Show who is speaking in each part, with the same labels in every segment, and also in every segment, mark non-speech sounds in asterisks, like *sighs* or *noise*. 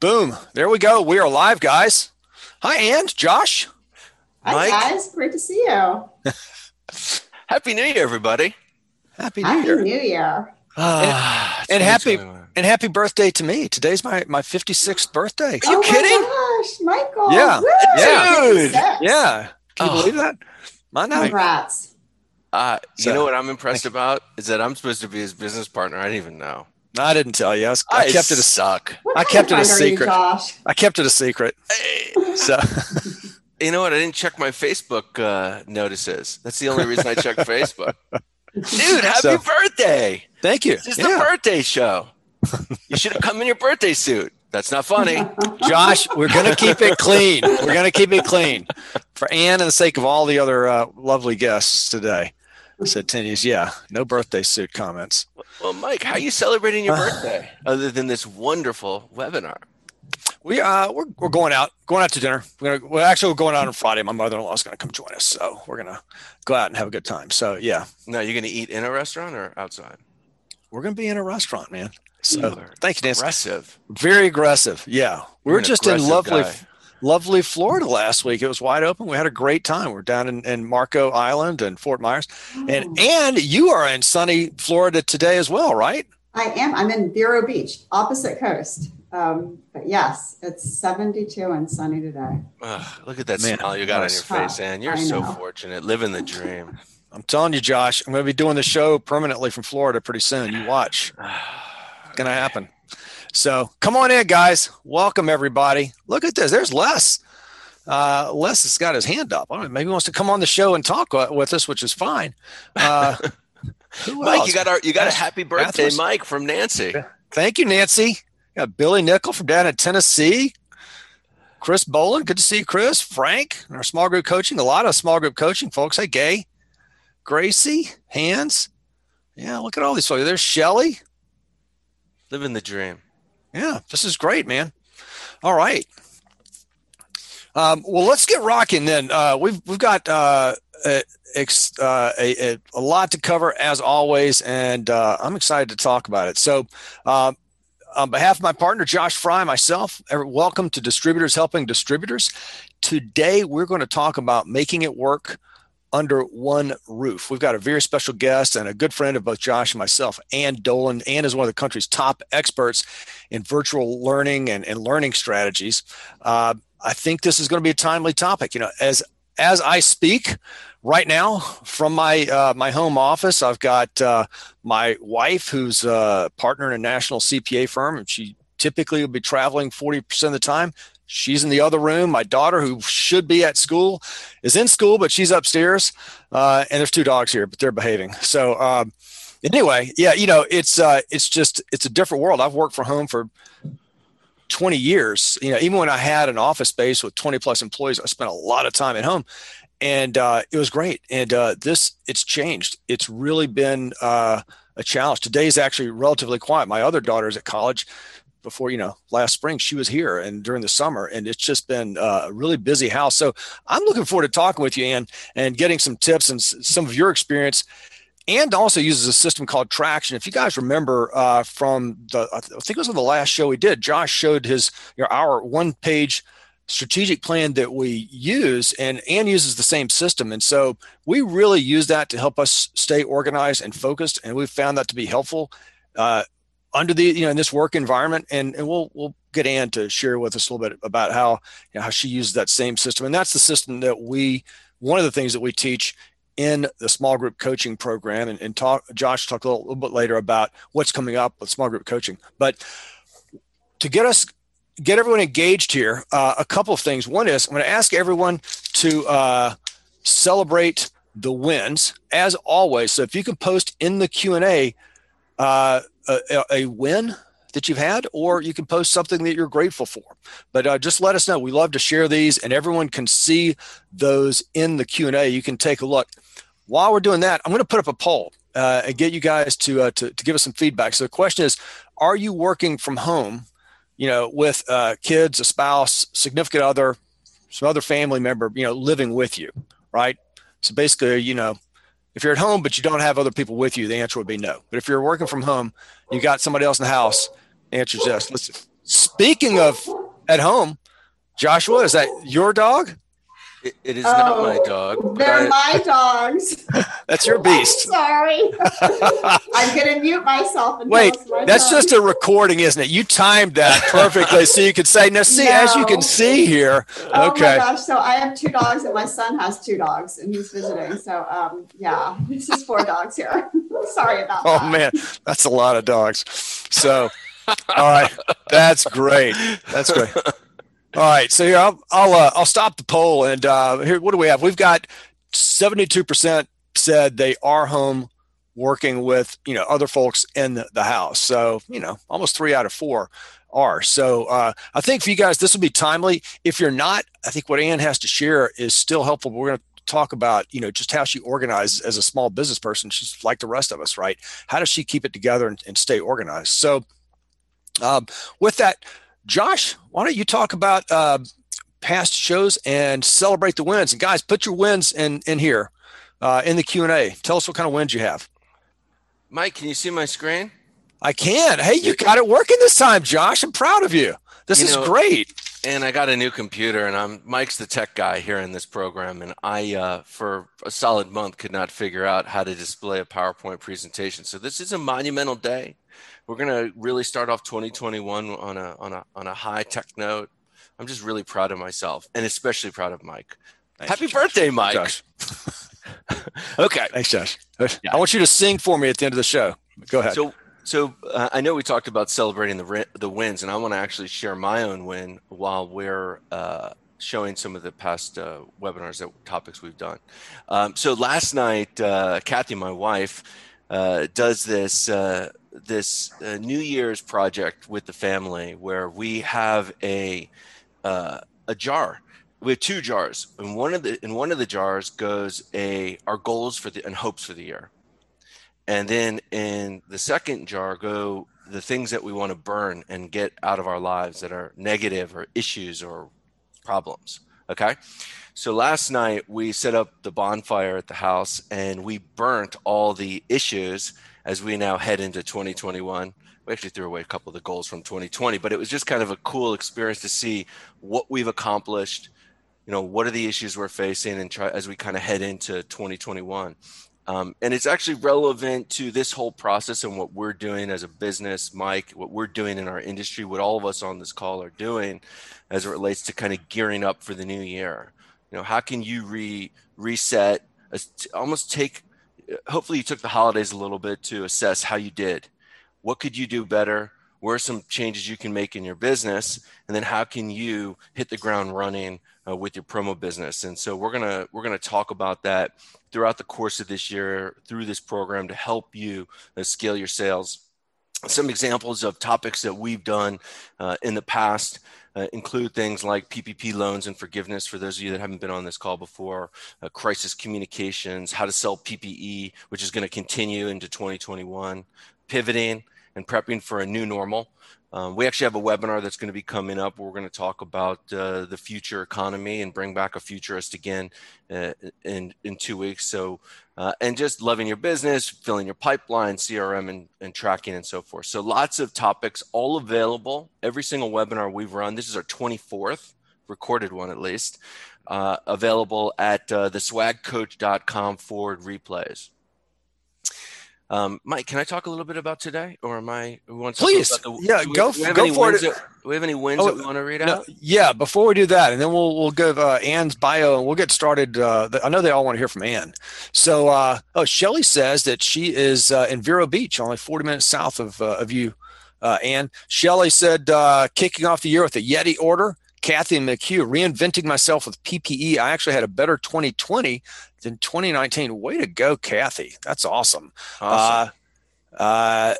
Speaker 1: Boom. There we go. We are live, guys. Hi, and Josh.
Speaker 2: Hi,
Speaker 3: Mike?
Speaker 2: guys. Great to see you. *laughs*
Speaker 3: Happy New Year, everybody.
Speaker 1: Happy New
Speaker 2: Happy
Speaker 1: Year.
Speaker 2: New Year.
Speaker 3: Ah,
Speaker 1: and happy and happy birthday to me. Today's my my 56th birthday.
Speaker 3: Are you
Speaker 2: oh
Speaker 3: kidding?
Speaker 2: My gosh, Michael.
Speaker 1: Yeah.
Speaker 2: Woo!
Speaker 1: Yeah.
Speaker 2: 56.
Speaker 1: Yeah. Can you
Speaker 3: Oh.
Speaker 1: believe that? I know.
Speaker 2: Congrats.
Speaker 3: Uh, you
Speaker 1: So-
Speaker 3: know what I'm impressed about is that I'm supposed to be his business partner. I didn't even know.
Speaker 1: I didn't tell you. I, was, I kept it a
Speaker 3: suck.
Speaker 1: I kept it a
Speaker 2: friend are you,
Speaker 1: secret. I kept it a secret.
Speaker 3: Hey,
Speaker 1: So *laughs*
Speaker 3: you know what? I didn't check my Facebook uh, notices. That's the only reason I checked Facebook. Dude, happy
Speaker 1: So-
Speaker 3: birthday!
Speaker 1: thank you.
Speaker 3: This is
Speaker 1: Yeah.
Speaker 3: the birthday show. You should have come in your birthday suit. That's not funny. *laughs*
Speaker 1: Josh, we're going to keep it clean. We're going to keep it clean for Ann and the sake of all the other uh, lovely guests today. Said Tinius, yeah, no birthday suit comments.
Speaker 3: Well, Mike, how are you celebrating your *sighs* birthday other than this wonderful webinar?
Speaker 1: We uh we're, we're going out going out to dinner. We're gonna we're actually we're going out on Friday. My mother in law is gonna come join us, so we're gonna go out and have a good time. So yeah,
Speaker 3: No, you're going to eat in a restaurant or outside?
Speaker 1: we're gonna be in a restaurant, man. So thank you, Nancy.
Speaker 3: Aggressive.
Speaker 1: Very aggressive. Yeah, were
Speaker 3: an
Speaker 1: just in lovely,
Speaker 3: guy.
Speaker 1: Lovely Florida last week. It was wide open. We had a great time. We're down in, in Marco Island and Fort Myers, and
Speaker 2: Oh,
Speaker 1: and you are in sunny Florida today as well, right?
Speaker 2: I am. I'm in Vero Beach, opposite coast. Um, but yes, it's 72 and sunny today.
Speaker 3: Ugh, look at that
Speaker 1: Man,
Speaker 3: smile you got on your
Speaker 1: nice.
Speaker 3: face, Ann. You're
Speaker 2: I
Speaker 3: so
Speaker 2: know.
Speaker 3: fortunate. Living the dream. *laughs*
Speaker 1: I'm telling you, Josh, I'm going to be doing the show permanently from Florida pretty soon. You watch. *sighs* It's going to happen. So come on in, guys. Welcome, everybody. Look at this. There's Les. Uh, Les has got his hand up. I don't know, maybe he wants to come on the show and talk with us, which is fine. Uh, *laughs* who
Speaker 3: Mike,
Speaker 1: else?
Speaker 3: you got our you got a happy birthday. Mike from Nancy.
Speaker 1: Thank you, Nancy. Got Billy Nickel from down in Tennessee. Chris Boland. Good to see you, Chris. Frank, our small group coaching. A lot of small group coaching folks. Hey, Gay. Gracie, Hands. Yeah, look at all these folks. There's Shelly.
Speaker 3: Living the dream.
Speaker 1: Yeah, this is great, man. All right. Um, well, let's get rocking then. Uh, we've we've got uh, a, uh, a, a, lot to cover as always, and uh, I'm excited to talk about it. So, uh, on behalf of my partner Josh Fry, myself, welcome to Distributors Helping Distributors. Today, we're going to talk about making it work under one roof. We've got a very special guest and a good friend of both Josh and myself, Ann Dolin. Ann is one of the country's top experts in virtual learning and, and learning strategies. Uh, I think this is going to be a timely topic. You know, as as I speak right now from my uh, my home office, I've got uh, my wife, who's a partner in a national CPA firm, and she typically will be traveling forty percent of the time. She's in the other room. My daughter, who should be at school, is in school, but she's upstairs. Uh, and there's two dogs here, but they're behaving. So um, anyway, yeah, you know, it's uh, it's just it's a different world. I've worked from home for 20 years. You know, even when I had an office space with 20 plus employees, I spent a lot of time at home, and uh, it was great. And uh, this it's changed. It's really been uh, a challenge. Today is actually relatively quiet. My other daughter's at college. Before you know, last spring she was here, and during the summer, and it's just been uh, a really busy house. So I'm looking forward to talking with you, Ann, and getting some tips and some of your experience. And also uses a system called traction. If you guys remember uh, from the i think it was on the last show we did josh showed his you know, our one page strategic plan that we use and and uses the same system. And so we really use that to help us stay organized and focused and we've found that to be helpful. Uh, under the you know in this work environment and and we'll we'll get Ann to share with us a little bit about how you know, how she uses that same system. And that's the system that we one of the things that we teach in the small group coaching program and, and talk josh talk a little, little bit later about what's coming up with small group coaching. But to get us get everyone engaged here uh, a couple of things. One is i'm going to ask everyone to uh, celebrate the wins as always. So if you can post in the q&a uh, a, a win that you've had or you can post something that you're grateful for. But uh, just let us know. We love to share these and everyone can see those in the q&a you can take a look. While we're doing that i'm going to put up a poll uh, and get you guys to, uh, to to give us some feedback. So the question is are you working from home you know with uh, kids a spouse significant other some other family member you know living with you right? So basically you know if you're at home but you don't have other people with you the answer would be no but if you're working from home you got somebody else in the house the answer is yes let's speaking of at home, Joshua, is that your dog?
Speaker 3: It, it is not my
Speaker 2: Oh,
Speaker 3: dog.
Speaker 2: They're
Speaker 3: I-
Speaker 2: my *laughs* dogs. *laughs*
Speaker 1: That's your beast.
Speaker 2: Sorry. *laughs* I'm going to mute myself and
Speaker 1: Wait, that's
Speaker 2: dog.
Speaker 1: just a recording, isn't it? You timed that perfectly, so you could say, "Now, see, as you can see here,
Speaker 2: Oh
Speaker 1: okay."
Speaker 2: my gosh! So I have two dogs, and my son has two dogs, and he's visiting. So um, yeah, this is four dogs here. Sorry about
Speaker 1: Oh
Speaker 2: that.
Speaker 1: Oh man, that's a lot of dogs. So, all right, that's great. That's great. All right, so here I'll I'll, uh, I'll stop the poll and uh, here what do we have? We've got seventy two percent said they are home working with you know other folks in the, house. So you know almost three out of four are. So uh, I think for you guys this will be timely. If you're not, I think what Ann has to share is still helpful. We're going to talk about you know just how she organizes as a small business person. She's like the rest of us, right? How does she keep it together and, and stay organized? So um, with that, Josh, why don't you talk about uh, past shows and celebrate the wins? And guys, put your wins in in here uh, in the Q and A. Tell us what kind of wins you have.
Speaker 3: Mike, can you see my screen?
Speaker 1: I can. Hey, you got it working this time, Josh. I'm proud of you. This
Speaker 3: You
Speaker 1: is
Speaker 3: know-
Speaker 1: great.
Speaker 3: And I got a new computer, and I'm Mike's the tech guy here in this program, and I, uh, for a solid month, could not figure out how to display a PowerPoint presentation. So this is a monumental day. We're gonna really start off 2021 on a on a on a high tech note. I'm just really proud of myself, and especially proud of Mike.
Speaker 1: Thank
Speaker 3: Happy
Speaker 1: Josh.
Speaker 3: birthday, Mike!
Speaker 1: Josh. *laughs*
Speaker 3: okay,
Speaker 1: Thanks, Josh. I want you to sing for me at the end of the show. Go ahead.
Speaker 3: So, so uh, I know we talked about celebrating the the wins, and I want to actually share my own win while we're uh, showing some of the past uh, webinars that topics we've done. Um, so last night, uh, Kathy, my wife, uh, does this uh, this uh, New Year's project with the family where we have a uh, a jar. We have two jars, and one of the in one of the jars goes a our goals for the and hopes for the year and then in the second jar go the things that we want to burn and get out of our lives that are negative or issues or problems okay so last night we set up the bonfire at the house and we burnt all the issues as we now head into 2021 we actually threw away a couple of the goals from 2020 but it was just kind of a cool experience to see what we've accomplished you know what are the issues we're facing and try as we kind of head into 2021 um, and it's actually relevant to this whole process and what we're doing as a business, Mike, what we're doing in our industry, what all of us on this call are doing as it relates to kind of gearing up for the new year. You know, how can you re reset, almost take, hopefully you took the holidays a little bit to assess how you did. What could you do better? Where are some changes you can make in your business? And then how can you hit the ground running uh, with your promo business? And so we're gonna we're gonna talk about that throughout the course of this year through this program to help you uh, scale your sales. Some examples of topics that we've done uh, in the past uh, include things like PPP loans and forgiveness for those of you that haven't been on this call before, uh, crisis communications, how to sell PPE, which is going to continue into 2021, pivoting and prepping for a new normal. Um, we actually have a webinar that's going to be coming up where we're going to talk about uh, the future economy and bring back a futurist again uh, in in two weeks. So, uh, and just loving your business, filling your pipeline, CRM, and, and tracking, and so forth. So, lots of topics, all available. Every single webinar we've run. This is our 24th recorded one, at least, uh, available at uh, theswagcoach.com forward replays. Um, Mike, can I talk a little bit about today, or am I? We want to talk
Speaker 1: Please.
Speaker 3: about the-
Speaker 1: Yeah,
Speaker 3: we-
Speaker 1: go-
Speaker 3: we
Speaker 1: go for it.
Speaker 3: That, we have any wins
Speaker 1: Oh,
Speaker 3: that we want to read
Speaker 1: No,
Speaker 3: out?
Speaker 1: yeah, before we do that, and then we'll we'll give uh, Ann's bio and we'll get started. Uh, I know they all want to hear from Ann. So, uh, oh, Shelly says that she is uh, in Vero Beach, only 40 minutes south of uh, of you, uh, Ann. Shelly said, uh, kicking off the year with a Yeti order. Kathy McHugh, reinventing myself with PPE. I actually had a better 2020 than 2019. Way to go, Kathy. That's awesome.
Speaker 3: Awesome.
Speaker 1: Uh, uh,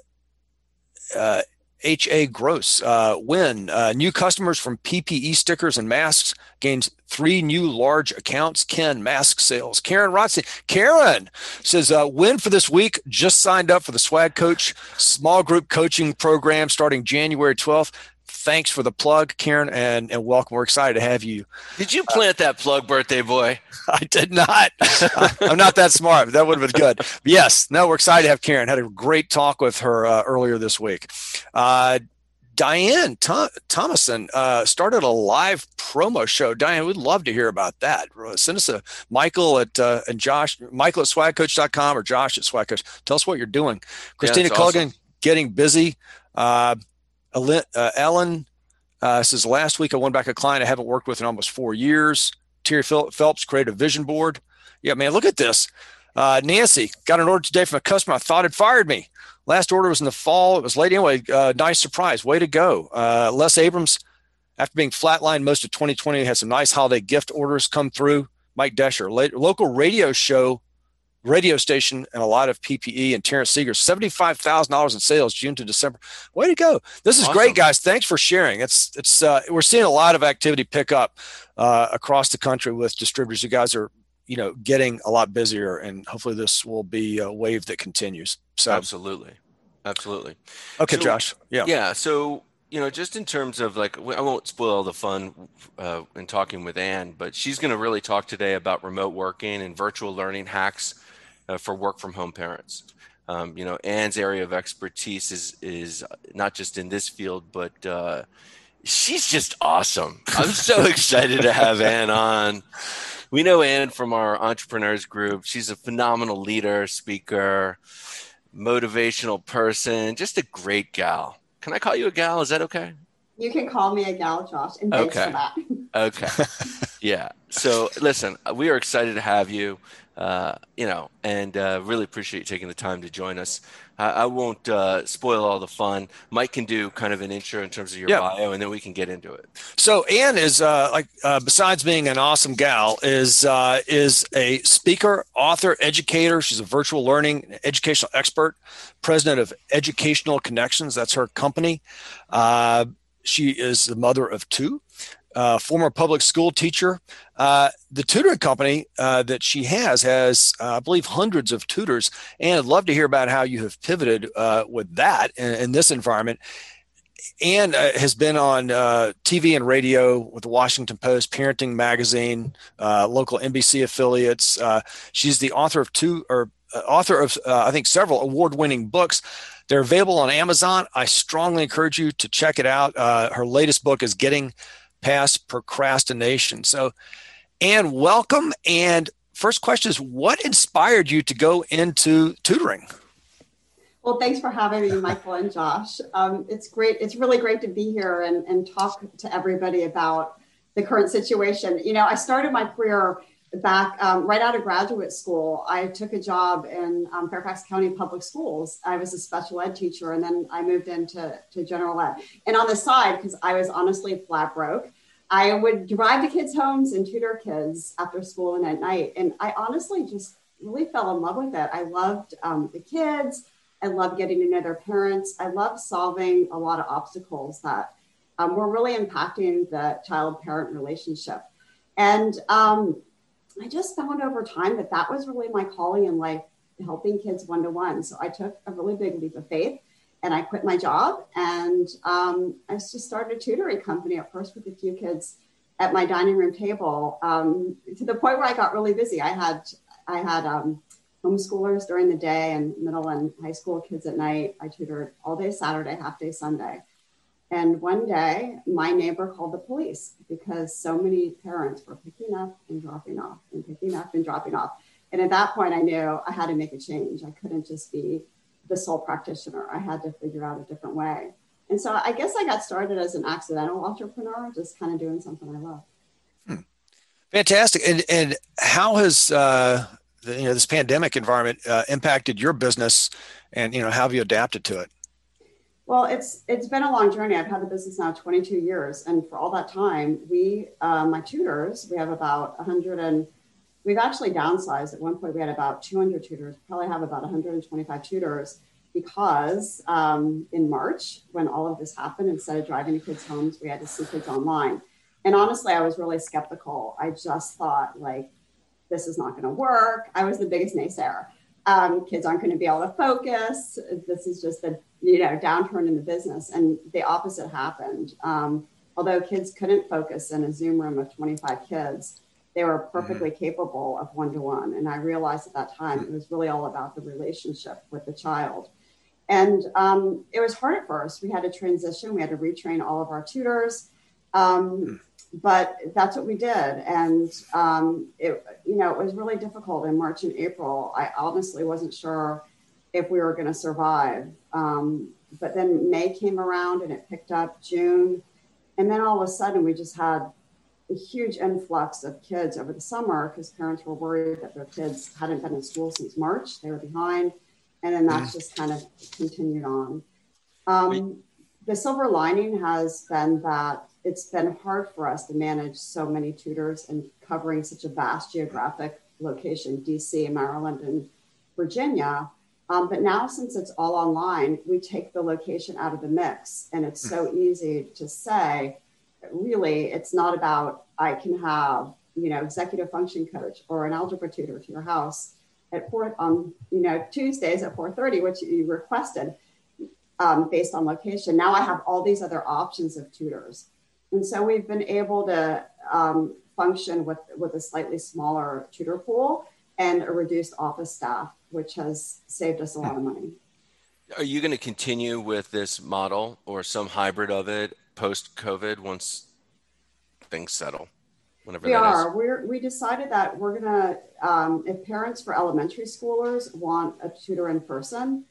Speaker 1: uh, H.A. Gross, uh, win. Uh, new customers from PPE stickers and masks gains three new large accounts. Ken, mask sales. Karen Rotzi. Karen says, uh, win for this week. Just signed up for the Swag Coach small group coaching program starting January 12th. Thanks for the plug, Karen, and, and welcome. We're excited to have you.
Speaker 3: Did you plant that plug, birthday boy? *laughs*
Speaker 1: I did not. *laughs* I'm not that smart, but that would have been good. But yes, no, we're excited to have Karen. Had a great talk with her uh, earlier this week. Uh, Diane Thomason uh, started a live promo show. Diane, we'd love to hear about that. Send us a Michael at uh, and Josh, Michael at swagcoach.com or Josh at swagcoach. Tell us what you're doing. Christina yeah, Culligan awesome. getting busy. Uh, uh Ellen uh, says, last week I won back a client I haven't worked with in almost four years. Terry Phelps created a vision board. Yeah, man, look at this. Uh, Nancy got an order today from a customer I thought had fired me. Last order was in the fall. It was late anyway. Uh, nice surprise. Way to go. Uh, Les Abrams, after being flatlined most of 2020, had some nice holiday gift orders come through. Mike Desher, local radio show, radio station, and a lot of PPE. And Terrence Seeger, $75,000 in sales June to December. Way to go. This is awesome. great, guys. Thanks for sharing. It's, it's, uh, we're seeing a lot of activity pick up uh, across the country with distributors. You guys are you know getting a lot busier and hopefully this will be a wave that continues so
Speaker 3: absolutely absolutely
Speaker 1: okay
Speaker 3: so,
Speaker 1: josh yeah
Speaker 3: yeah so you know just in terms of like i won't spoil all the fun uh, in talking with Ann but she's going to really talk today about remote working and virtual learning hacks uh, for work from home parents um, you know Ann's area of expertise is is not just in this field but uh, she's just awesome i'm so *laughs* excited to have Ann on we know Ann from our entrepreneurs group. She's a phenomenal leader, speaker, motivational person, just a great gal. Can I call you a gal? Is that okay?
Speaker 2: You can call me a gal, Josh, and thanks okay. for that.
Speaker 3: okay. *laughs* Yeah. So listen, we are excited to have you. Uh, you know, and uh, really appreciate you taking the time to join us. I, I won't uh, spoil all the fun. Mike can do kind of an intro in terms of your yep. bio, and then we can get into it.
Speaker 1: So Ann is uh, like, uh, besides being an awesome gal, is uh, is a speaker, author, educator. She's a virtual learning educational expert, president of Educational Connections. That's her company. she is the mother of two uh, former public school teacher. Uh, the tutoring company uh, that she has has, uh, I believe, hundreds of tutors. And I'd love to hear about how you have pivoted uh, with that in, in, this environment. And uh, has been on TV and radio with the Washington Post, Parenting Magazine, local NBC affiliates. she's the author of two or author of, I think, several award-winning books. They're available on Amazon. I strongly encourage you to check it out. her latest book is Getting past procrastination. So, and welcome. And first question is what inspired you to go into tutoring?
Speaker 2: Well, thanks for having me, Michael and Josh. Um, it's great. It's really great to be here and, and talk to everybody about the current situation. You know, I started my career back um, right out of graduate school. I took a job in um, Fairfax County Public Schools. I was a special ed teacher, and then I moved into to general ed. And on the side, because I was honestly flat broke, I would drive the kids' homes and tutor kids after school and at night. And I honestly just really fell in love with it. I loved um, the kids. I loved getting to know their parents. I loved solving a lot of obstacles that um, were really impacting the child parent relationship. And um, I just found over time that that was really my calling in life, helping kids one to one. So I took a really big leap of faith and I quit my job and um, I just started a tutoring company at first with a few kids at my dining room table um, to the point where I got really busy. I had I had um, homeschoolers during the day and middle and high school kids at night. I tutored all day Saturday, half day Sunday. And one day, my neighbor called the police because so many parents were picking up and dropping off and picking up and dropping off. And at that point, I knew I had to make a change. I couldn't just be the sole practitioner. I had to figure out a different way. And so I guess I got started as an accidental entrepreneur, just kind of doing something I love.
Speaker 1: Hmm. Fantastic. And and how has uh, the, you know this pandemic environment uh, impacted your business, and you know how have you adapted to it?
Speaker 2: Well, it's it's been a long journey. I've had the business now 22 years, and for all that time, we uh, my tutors we have about 100 and we've actually downsized. At one point, we had about 200 tutors. Probably have about 125 tutors because um, in March, when all of this happened, instead of driving to kids' homes, we had to see kids online. And honestly, I was really skeptical. I just thought like this is not going to work. I was the biggest naysayer. Um, kids aren't going to be able to focus. This is just the you know downturn in the business and the opposite happened um, although kids couldn't focus in a zoom room of 25 kids they were perfectly mm-hmm. capable of one-to-one and i realized at that time it was really all about the relationship with the child And um, it was hard at first. We had to transition. We had to retrain all of our tutors. Um, but that's what we did. And um, it, you know, it was really difficult in March and April. I honestly wasn't sure if we were going to survive. Um, but then May came around and it picked up June. And then all of a sudden we just had a huge influx of kids over the summer because parents were worried that their kids hadn't been in school since March. They were behind. And then that's mm. just kind of continued on. Um, the silver lining has been that it's been hard for us to manage so many tutors and covering such a vast geographic location, DC, Maryland, and Virginia. Um, but now, since it's all online, we take the location out of the mix. And it's so mm. easy to say, really, it's not about I can have, you know, executive function coach or an algebra tutor to your house at four on, you know, Tuesdays at 4:30, which you requested um, based on location. Now I have all these other options of tutors. And so we've been able to um, function with, with a slightly smaller tutor pool and a reduced office staff, which has saved us a lot of money.
Speaker 3: Are you going to continue with this model or some hybrid of it post COVID once things settle?
Speaker 2: Whenever we are. We're, we decided that we're going to, um, if parents for elementary schoolers want a tutor in person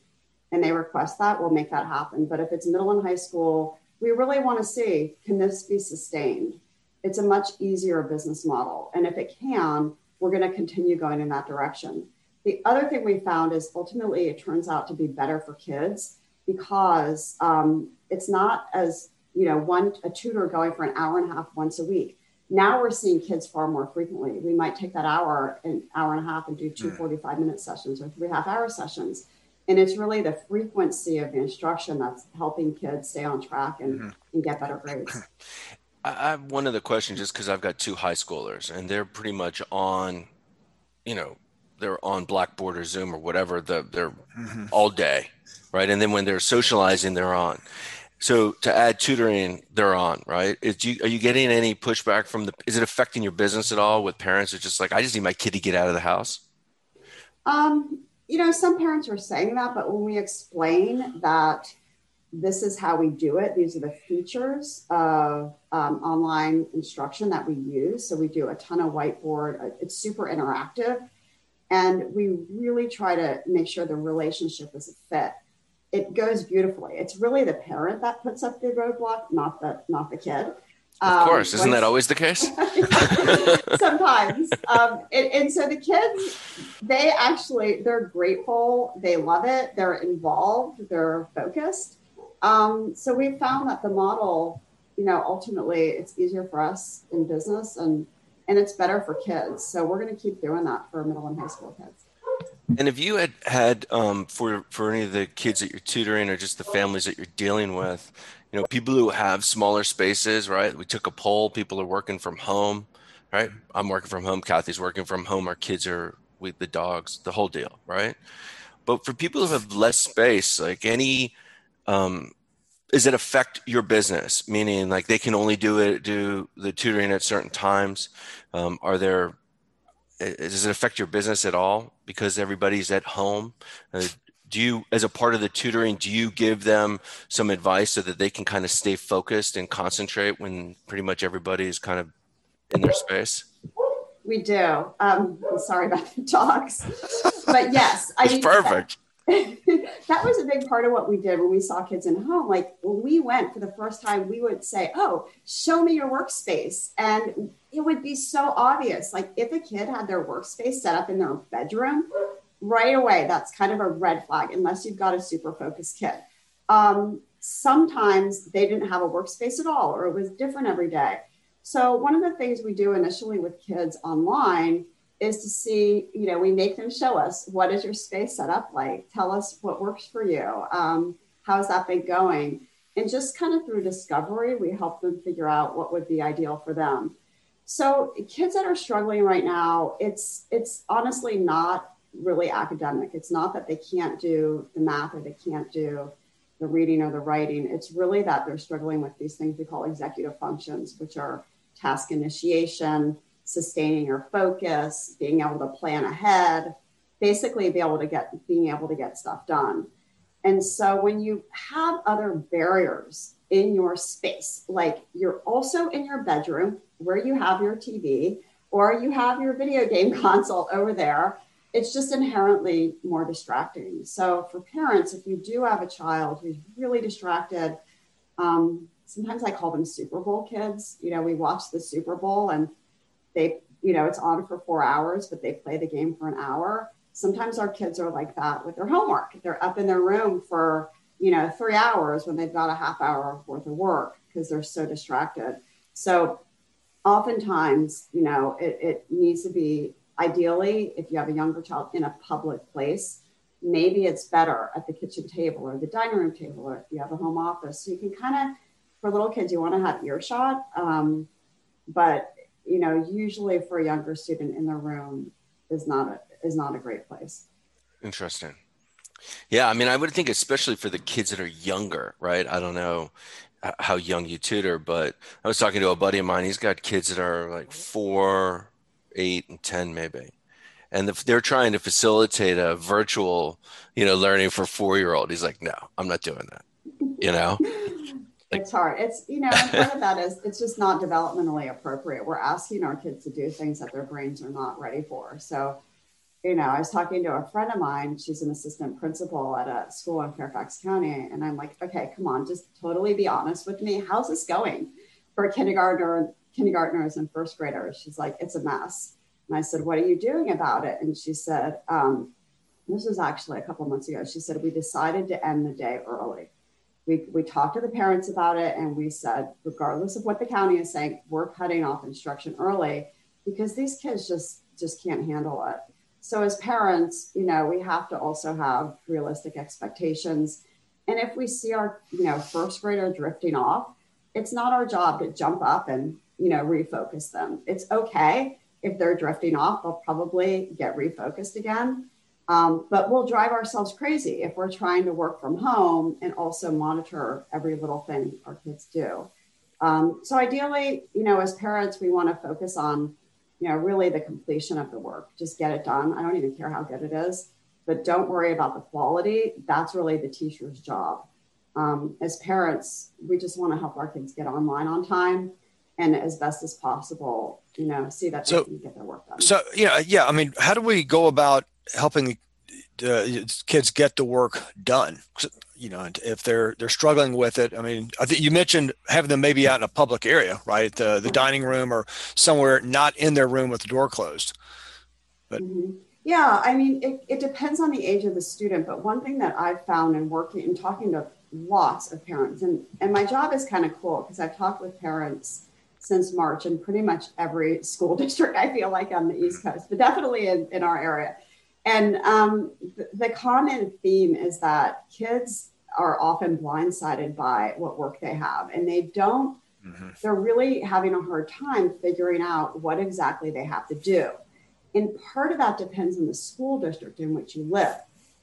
Speaker 2: and they request that, we'll make that happen. But if it's middle and high school, we really want to see can this be sustained? It's a much easier business model. And if it can, we're going to continue going in that direction. The other thing we found is ultimately it turns out to be better for kids because um, it's not as, you know, one a tutor going for an hour and a half once a week. Now we're seeing kids far more frequently. We might take that hour, an hour and a half, and do two 45 minute sessions or three half hour sessions and it's really the frequency of the instruction that's helping kids stay on track and, mm-hmm. and get better grades. *clears throat*
Speaker 3: I have one other question just because I've got two high schoolers and they're pretty much on, you know, they're on Blackboard or Zoom or whatever. The, they're mm-hmm. all day, right? And then when they're socializing, they're on. So to add tutoring, they're on, right? Is you, are you getting any pushback from the? Is it affecting your business at all with parents? Are just like, I just need my kid to get out of the house.
Speaker 2: Um, you know, some parents are saying that, but when we explain that this is how we do it, these are the features of um, online instruction that we use. So we do a ton of whiteboard, it's super interactive. And we really try to make sure the relationship is a fit. It goes beautifully. It's really the parent that puts up the roadblock, not the not the kid.
Speaker 3: Of course, um, isn't that always the case? *laughs*
Speaker 2: sometimes. Um, and, and, so the kids, they actually, they're grateful. They love it. They're involved. They're focused. Um, so we found that the model, you know, ultimately it's easier for us in business and and it's better for kids. So we're going to keep doing that for middle and high school kids.
Speaker 3: And if you had had um, for for any of the kids that you're tutoring or just the families that you're dealing with, you know, people who have smaller spaces, right? We took a poll. People are working from home, right? I'm working from home. Kathy's working from home. Our kids are with the dogs, the whole deal, right? But for people who have less space, like any, um, does it affect your business? Meaning, like they can only do it, do the tutoring at certain times. Um, are there? Does it affect your business at all because everybody's at home? Uh, do you as a part of the tutoring do you give them some advice so that they can kind of stay focused and concentrate when pretty much everybody is kind of in their space
Speaker 2: we do um, sorry about the talks but yes
Speaker 3: I it's mean, perfect *laughs*
Speaker 2: that, was a big part of what we did when we saw kids in home like when we went for the first time we would say oh show me your workspace and it would be so obvious like if a kid had their workspace set up in their bedroom right away, that's kind of a red flag unless you've got a super focused kid. Um, sometimes they didn't have a workspace at all, or it was different every day. So, one of the things we do initially with kids online is to see, you know, we make them show us what is your space set up like? Tell us what works for you. Um, how's that been going? And just kind of through discovery, we help them figure out what would be ideal for them. So kids that are struggling right now, it's it's honestly not really academic. It's not that they can't do the math or they can't do the reading or the writing. It's really that they're struggling with these things we call executive functions, which are task initiation, sustaining your focus, being able to plan ahead, basically be able to get being able to get stuff done. And so when you have other barriers in your space, like you're also in your bedroom where you have your TV or you have your video game *laughs* console over there, it's just inherently more distracting. So for parents, if you do have a child who's really distracted, um, sometimes I call them Super Bowl kids. You know, we watch the Super Bowl and they, you know, it's on for four hours, but they play the game for an hour. Sometimes our kids are like that with their homework. They're up in their room for, you know, three hours when they've got a half hour worth of work because they're so distracted. So oftentimes, you know, it, it needs to be ideally, if you have a younger child in a public place, maybe it's better at the kitchen table or the dining room table, or if you have a home office. So you can kind of, for little kids, you want to have earshot. Um, but, you know, usually for a younger student in the room is not a, is not a great place.
Speaker 3: Interesting. Yeah, I mean, I would think especially for the kids that are younger, right? I don't know how young you tutor, but I was talking to a buddy of mine. He's got kids that are like four, eight, and ten, maybe, and they're trying to facilitate a virtual, you know, learning for four year old. He's like, no, I'm not doing that. You know,
Speaker 2: it's hard. It's you know, part of that is it's just not developmentally appropriate. We're asking our kids to do things that their brains are not ready for. So you know, I was talking to a friend of mine. She's an assistant principal at a school in Fairfax County. And I'm like, okay, come on, just totally be honest with me. How's this going for kindergartner, kindergartners and first graders? She's like, it's a mess. And I said, what are you doing about it? And she said, um, this was actually a couple months ago. She said, we decided to end the day early. We, we talked to the parents about it and we said, regardless of what the county is saying, we're cutting off instruction early because these kids just just can't handle it. So as parents you know we have to also have realistic expectations. And if we see our you know first grader drifting off it's not our job to jump up and you know refocus them. It's okay if they're drifting off they'll probably get refocused again um, but we'll drive ourselves crazy if we're trying to work from home and also monitor every little thing our kids do um, so ideally you know as parents we want to focus on you know, really the completion of the work. Just get it done. I don't even care how good it is, but don't worry about the quality. That's really the teacher's job. Um, as parents, we just want to help our kids get online on time and as best as possible, you know, see that they so, can get their work done.
Speaker 1: So, yeah, yeah. I mean, how do we go about helping uh, kids get the work done? you know, if they're they're struggling with it. I mean, I think you mentioned having them maybe out in a public area, right? The the dining room or somewhere not in their room with the door closed.
Speaker 2: But mm-hmm. yeah, I mean, it, it depends on the age of the student. But one thing that I've found in working and talking to lots of parents, and and my job is kind of cool because I've talked with parents since March in pretty much every school *laughs* district I feel like on the East Coast, but definitely in, in our area. And um, the, the common theme is that kids are often blindsided by what work they have and they don't, mm-hmm. they're really having a hard time figuring out what exactly they have to do. And part of that depends on the school district in which you live.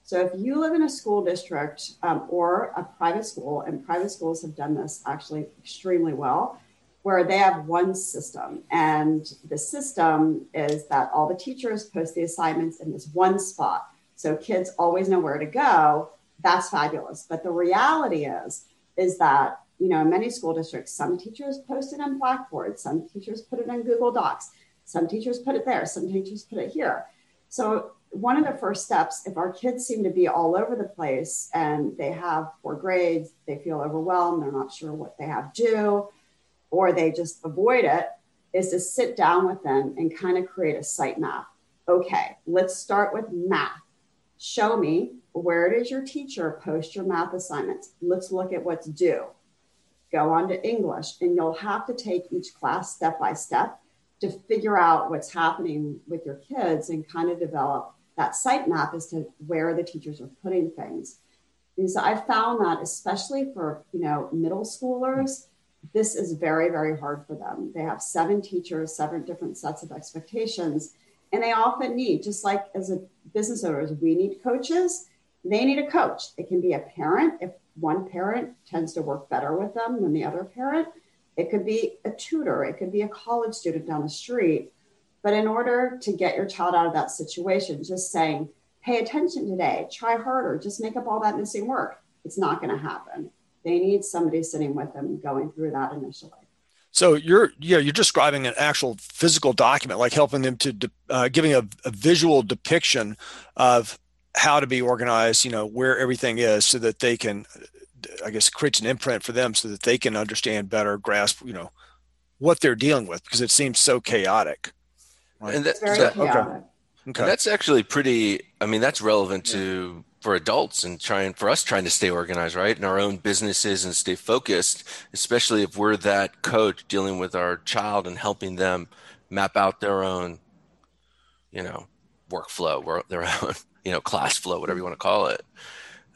Speaker 2: So if you live in a school district um, or a private school, and private schools have done this actually extremely well, where they have one system. And the system is that all the teachers post the assignments in this one spot. So kids always know where to go. That's fabulous. But the reality is, is that, you know, in many school districts, some teachers post it on Blackboard, some teachers put it on Google Docs, some teachers put it there, some teachers put it here. So one of the first steps, if our kids seem to be all over the place and they have poor grades, they feel overwhelmed, they're not sure what they have due, or they just avoid it is to sit down with them and kind of create a site map. Okay, let's start with math. Show me where does your teacher post your math assignments? Let's look at what's due. Go on to English, and you'll have to take each class step by step to figure out what's happening with your kids and kind of develop that site map as to where the teachers are putting things. Because I found that especially for you know middle schoolers, this is very, very hard for them. They have seven teachers, seven different sets of expectations, and they often need, just like as a business owners, we need coaches. They need a coach. It can be a parent if one parent tends to work better with them than the other parent. It could be a tutor. It could be a college student down the street. But in order to get your child out of that situation, just saying, pay attention today, try harder, just make up all that missing work. It's not going to happen. They need somebody sitting with them going through that initially.
Speaker 1: So you're yeah you're describing an actual physical document, like helping them to uh, giving a, a, visual depiction of how to be organized. You know where everything is, so that they can, I guess, creates an imprint for them, so that they can understand better, grasp you know what they're dealing with, because it seems so chaotic.
Speaker 2: Right? And that's very that, chaotic. Okay.
Speaker 3: Okay. And that's actually pretty. I mean, that's relevant to for adults and trying for us trying to stay organized, right, in our own businesses and stay focused, especially if we're that coach dealing with our child and helping them map out their own, you know, workflow, or their own, *laughs* you know, class flow, whatever you want to call it.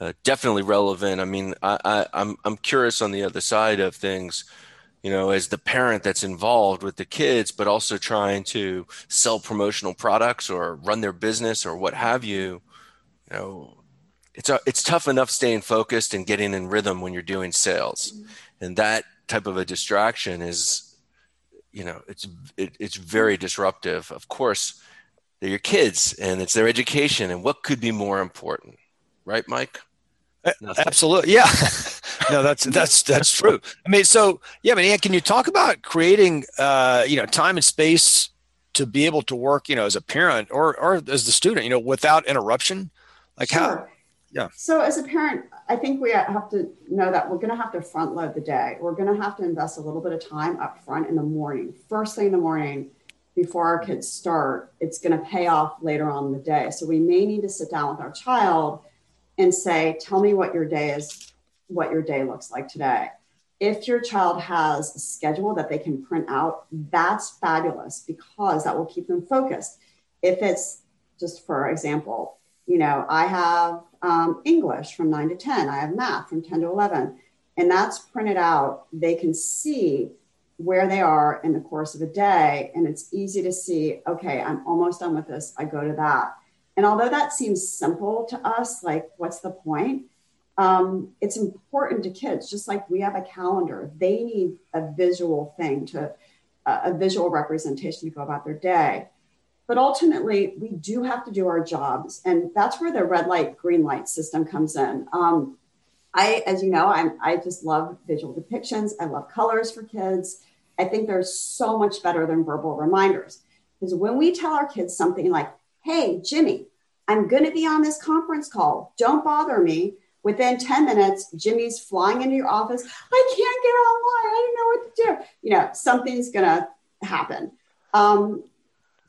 Speaker 3: Uh, definitely relevant. I mean, I, I, I'm I'm curious on the other side of things you know, as the parent that's involved with the kids, but also trying to sell promotional products or run their business or what have you, you know, it's a, it's tough enough staying focused and getting in rhythm when you're doing sales, mm-hmm. and that type of a distraction is, you know, it's it, it's very disruptive. Of course, they're your kids, and it's their education, and what could be more important, right, Mike?
Speaker 1: Nothing. Absolutely, yeah. *laughs* no, that's that's that's true. I mean, so yeah, I mean, can you talk about creating, uh, you know, time and space to be able to work, you know, as a parent or or as the student, you know, without interruption? Like sure. how?
Speaker 2: Yeah. So as a parent, I think we have to know that we're going to have to front load the day. We're going to have to invest a little bit of time up front in the morning, first thing in the morning, before our kids start. It's going to pay off later on in the day. So we may need to sit down with our child and say, "Tell me what your day is, what your day looks like today." If your child has a schedule that they can print out, that's fabulous because that will keep them focused. If it's just for example, you know, I have um, English from 9 to 10, I have math from 10 to 11, and that's printed out. They can see where they are in the course of a day, and it's easy to see, okay, I'm almost done with this, I go to that. And although that seems simple to us, like, what's the point? Um, it's important to kids, just like we have a calendar. They need a visual thing to, uh, a visual representation to go about their day. But ultimately, we do have to do our jobs. And that's where the red light, green light system comes in. Um, I, as you know, I'm, I just love visual depictions. I love colors for kids. I think they're so much better than verbal reminders. Because when we tell our kids something like, hey, Jimmy, I'm going to be on this conference call. Don't bother me. Within 10 minutes, Jimmy's flying into your office. I can't get online. I don't know what to do. You know, something's going to happen. Um,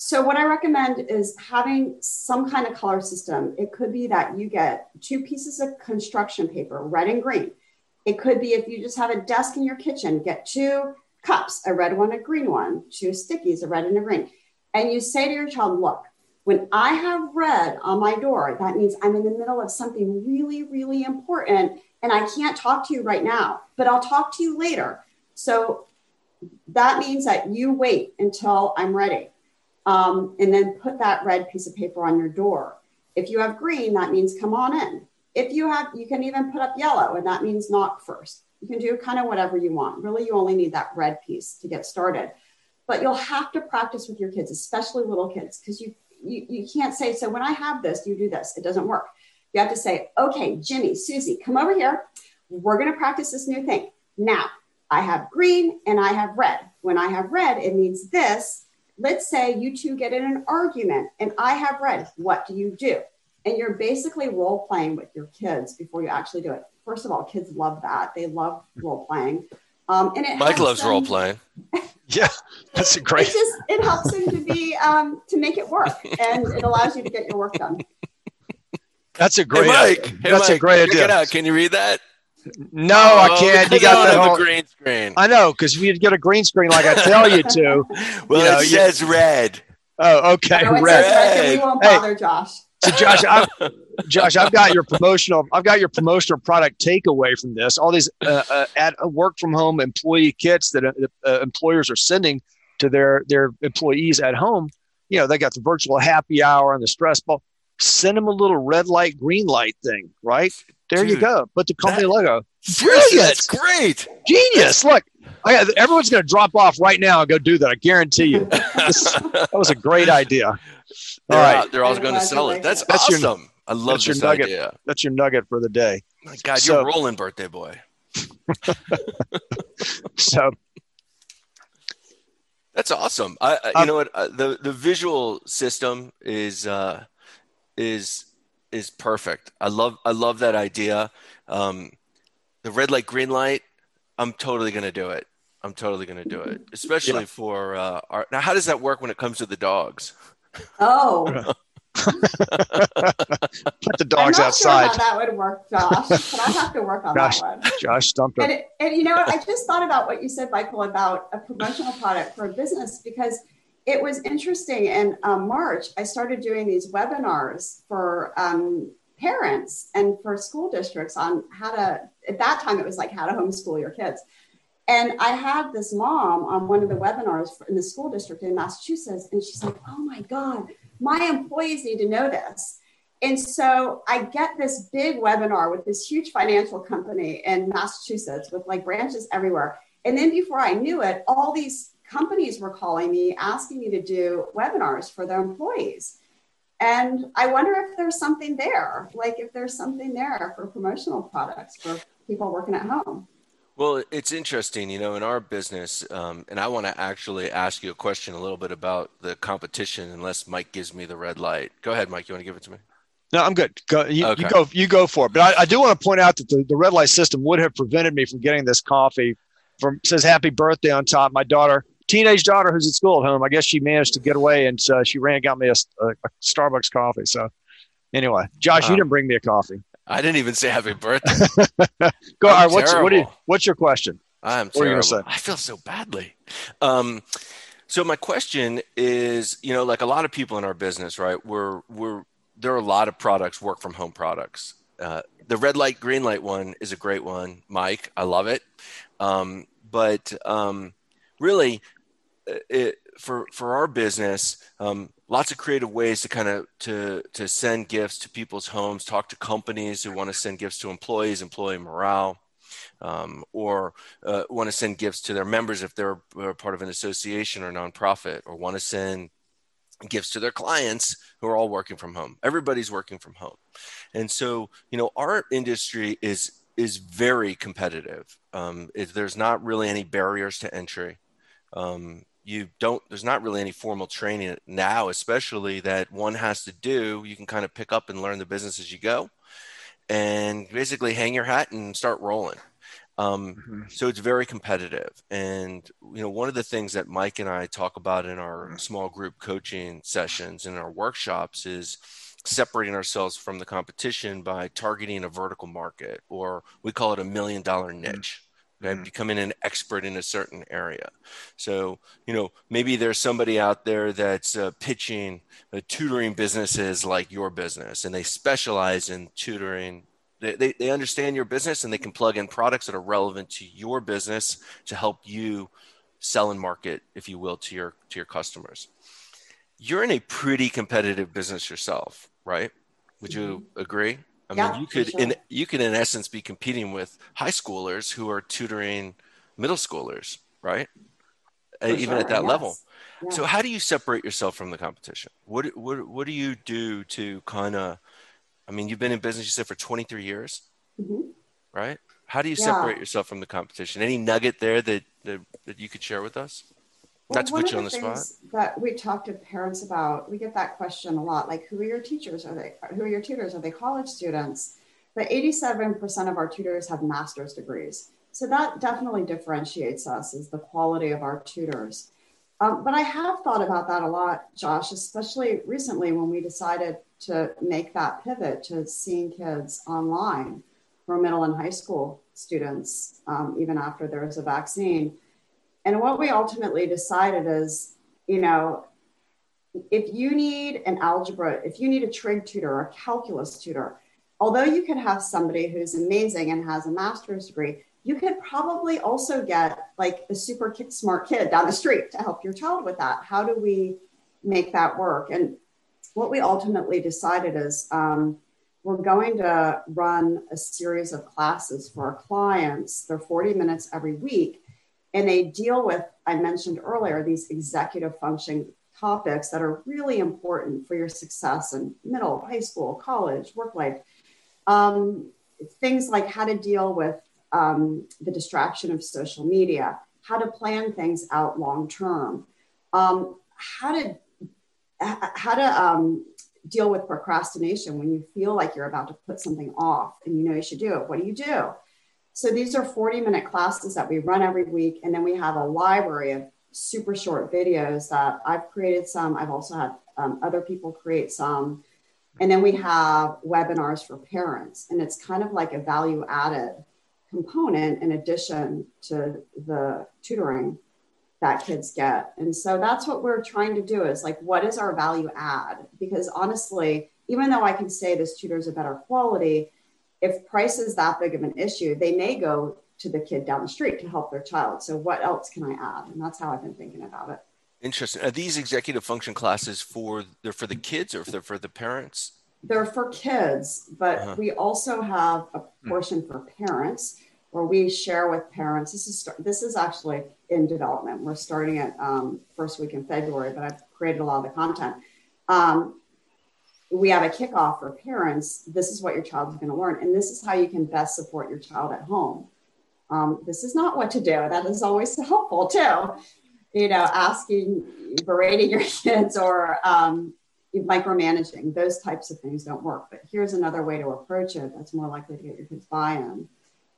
Speaker 2: so what I recommend is having some kind of color system. It could be that you get two pieces of construction paper, red and green. It could be if you just have a desk in your kitchen, get two cups, a red one, a green one, two stickies, a red and a green. And you say to your child, look, when I have red on my door, that means I'm in the middle of something really, really important and I can't talk to you right now, but I'll talk to you later. So that means that you wait until I'm ready um, and then put that red piece of paper on your door. If you have green, that means come on in. If you have, you can even put up yellow, and that means knock first. You can do kind of whatever you want. Really, you only need that red piece to get started. But you'll have to practice with your kids, especially little kids, because you, you you can't say, so when I have this, you do this. It doesn't work. You have to say, okay, Jimmy, Susie, come over here. We're going to practice this new thing. Now, I have green and I have red. When I have red, it means this let's say you two get in an argument and I have red. What do you do? And you're basically role playing with your kids before you actually do it. First of all, kids love that. They love role playing. Um, and it
Speaker 3: Mike loves them, role playing. *laughs*
Speaker 1: yeah, that's a great.
Speaker 2: It just it helps them to be um, to make it work, and it allows you to get your work done.
Speaker 1: That's a great.
Speaker 3: Hey Mike, hey
Speaker 1: that's
Speaker 3: Mike,
Speaker 1: a great idea.
Speaker 3: Can you read that?
Speaker 1: No, oh, I can't. You got
Speaker 3: the whole, green screen.
Speaker 1: I know because we get a green screen like I tell you to. *laughs*
Speaker 3: well, you know, it says you, red.
Speaker 1: Oh, okay,
Speaker 2: no, red. red. We won't bother hey, Josh.
Speaker 1: So Josh, I've, *laughs* Josh, I've got your promotional. I've got your promotional product takeaway from this. All these uh, uh, at uh, work from home employee kits that uh, uh, employers are sending to their their employees at home. You know, they got the virtual happy hour and the stress ball. Send them a little red light, green light thing, right? There Dude, you go. Put the company that, logo.
Speaker 3: Brilliant. That's great.
Speaker 1: Genius. Look, I, everyone's going to drop off right now and go do that. I guarantee you. this, that was a great idea.
Speaker 3: All right. They're all going to sell it. That's, that's awesome. Your, I love
Speaker 1: That's your nugget.
Speaker 3: idea.
Speaker 1: That's your nugget for the day.
Speaker 3: My God,
Speaker 1: So-
Speaker 3: you're rolling, birthday boy. *laughs*
Speaker 1: So
Speaker 3: That's awesome. I, I you
Speaker 1: Um,
Speaker 3: know what uh, the the visual system is uh, is is perfect. I love I love that idea. Um, the red light, green light. I'm totally gonna do it. I'm totally gonna do it, especially for uh, our. Now, how does that work when it comes to the dogs?
Speaker 2: Oh, *laughs*
Speaker 1: put the dogs
Speaker 2: I'm not
Speaker 1: outside.
Speaker 2: Sure how that would work, Josh. but I have to work on
Speaker 1: Gosh.
Speaker 2: that one.
Speaker 1: Josh stumped her.
Speaker 2: And, it- and you know what? I just thought about what you said, Michael, about a promotional product for a business because it was interesting. In um, March, I started doing these webinars for um, parents and for school districts on how to, at that time, it was like how to homeschool your kids. And I had this mom on one of the webinars in the school district in Massachusetts, and she's like, oh my God, my employees need to know this. And so I get this big webinar with this huge financial company in Massachusetts with like branches everywhere. And then before I knew it, all these companies were calling me asking me to do webinars for their employees. And I wonder if there's something there, like if there's something there for promotional products for people working at home.
Speaker 3: Well, it's interesting, you know, in our business, um, and I want to actually ask you a question a little bit about the competition, unless Mike gives me the red light. Go ahead, Mike. You want to give it to me?
Speaker 1: No, I'm good. Go, you,
Speaker 3: Okay.
Speaker 1: you go. You go for it. But I, I do want to point out that the, the red light system would have prevented me from getting this coffee. From says happy birthday on top. My daughter, teenage daughter, who's at school at home. I guess she managed to get away, and uh, she ran and got me a, a, a Starbucks coffee. So anyway, Josh, you
Speaker 3: Um,
Speaker 1: didn't bring me a coffee.
Speaker 3: I didn't even say happy birthday. *laughs*
Speaker 1: Go.
Speaker 3: I'm
Speaker 1: right. What's what you. What's your question?
Speaker 3: I'm
Speaker 1: What were you
Speaker 3: terrible.
Speaker 1: gonna say?
Speaker 3: I feel so badly. Um, so my question is, you know, like a lot of people in our business, right? We're we're there are a lot of products, work from home products. Uh, the red light, green light one is a great one, Mike. I love it. Um, but um, really, it, for for our business, um, lots of creative ways to kind of to to send gifts to people's homes. Talk to companies who want to send gifts to employees, employee morale um, or uh, want to send gifts to their members if they're part of an association or nonprofit, or want to send gifts to their clients who are all working from home. Everybody's working from home, and so you know our industry is is very competitive. Um, there's not really any barriers to entry. Um, you don't. There's not really any formal training now, especially that one has to do. You can kind of pick up and learn the business as you go, and basically hang your hat and start rolling. Um, mm-hmm. so it's very competitive. And, you know, one of the things that Mike and I talk about in our mm-hmm. small group coaching sessions and our workshops is separating ourselves from the competition by targeting a vertical market, or we call it a million dollar mm-hmm. niche. Okay?
Speaker 1: Mhm.
Speaker 3: Becoming an expert in a certain area. So, you know, maybe there's somebody out there that's uh, pitching uh, tutoring businesses like your business, and they specialize in tutoring they, they, they understand your business and they can plug in products that are relevant to your business to help you sell and market if you will to your to your customers you're in a pretty competitive business yourself right would you agree i
Speaker 2: Yeah,
Speaker 3: mean you could in you could in essence be competing with high schoolers who are tutoring middle schoolers right
Speaker 2: For
Speaker 3: even at that
Speaker 2: yes.
Speaker 3: level
Speaker 2: Yeah.
Speaker 3: so how do you separate yourself from the competition what what, what do you do to kind of i mean you've been in business you said for 23 years
Speaker 2: Mhm.
Speaker 3: right? How do you
Speaker 2: Yeah.
Speaker 3: separate yourself from the competition? Any nugget there that, that, that you could share with us? Not to
Speaker 2: one
Speaker 3: put you on the spot.
Speaker 2: That we talk to parents about, we get that question a lot. Like, who are your teachers? Are they who are your tutors? Are they college students? But 87% of our tutors have master's degrees. So that definitely differentiates us is the quality of our tutors. Um, but I have thought about that a lot, Josh, especially recently when we decided to make that pivot to seeing kids online for middle and high school students, um, even after there was a vaccine. And what we ultimately decided is, you know, if you need an algebra, if you need a trig tutor or a calculus tutor, although you could have somebody who's amazing and has a master's degree, you could probably also get like a super smart kid down the street to help your child with that. How do we make that work? And what we ultimately decided is um, we're going to run a series of classes for our clients. They're 40 minutes every week and they deal with i mentioned earlier these executive function topics that are really important for your success in middle, high school, college, work life. Um, things like how to deal with um, the distraction of social media, how to plan things out long term, um, how to how to um, deal with procrastination when you feel like you're about to put something off and you know you should do it. What do you do? So these are 40 minute classes that we run every week, and then we have a library of super short videos that I've created some. I've also had um, other people create some. And then we have webinars for parents, and it's kind of like a value added component in addition to the tutoring that kids get. And so that's what we're trying to do is like, what is our value add? Because honestly, even though I can say this tutor is a better quality, if price is that big of an issue, they may go to the kid down the street to help their child. So what else can I add? And that's how I've been thinking about it.
Speaker 3: Interesting. Are these executive function classes for they're for the kids or if they're for the parents?
Speaker 2: They're for kids, but uh-huh. we also have a hmm. portion for parents where we share with parents. This is this is actually in development. We're starting it um, first week in February, but I've created a lot of the content. Um, we have a kickoff for parents. This is what your child is going to learn, and this is how you can best support your child at home. Um, this is not what to do. That is always *laughs* helpful too. You know, asking, berating your *laughs* kids, or um, micromanaging. Those types of things don't work. But here's another way to approach it that's more likely to get your kids buy-in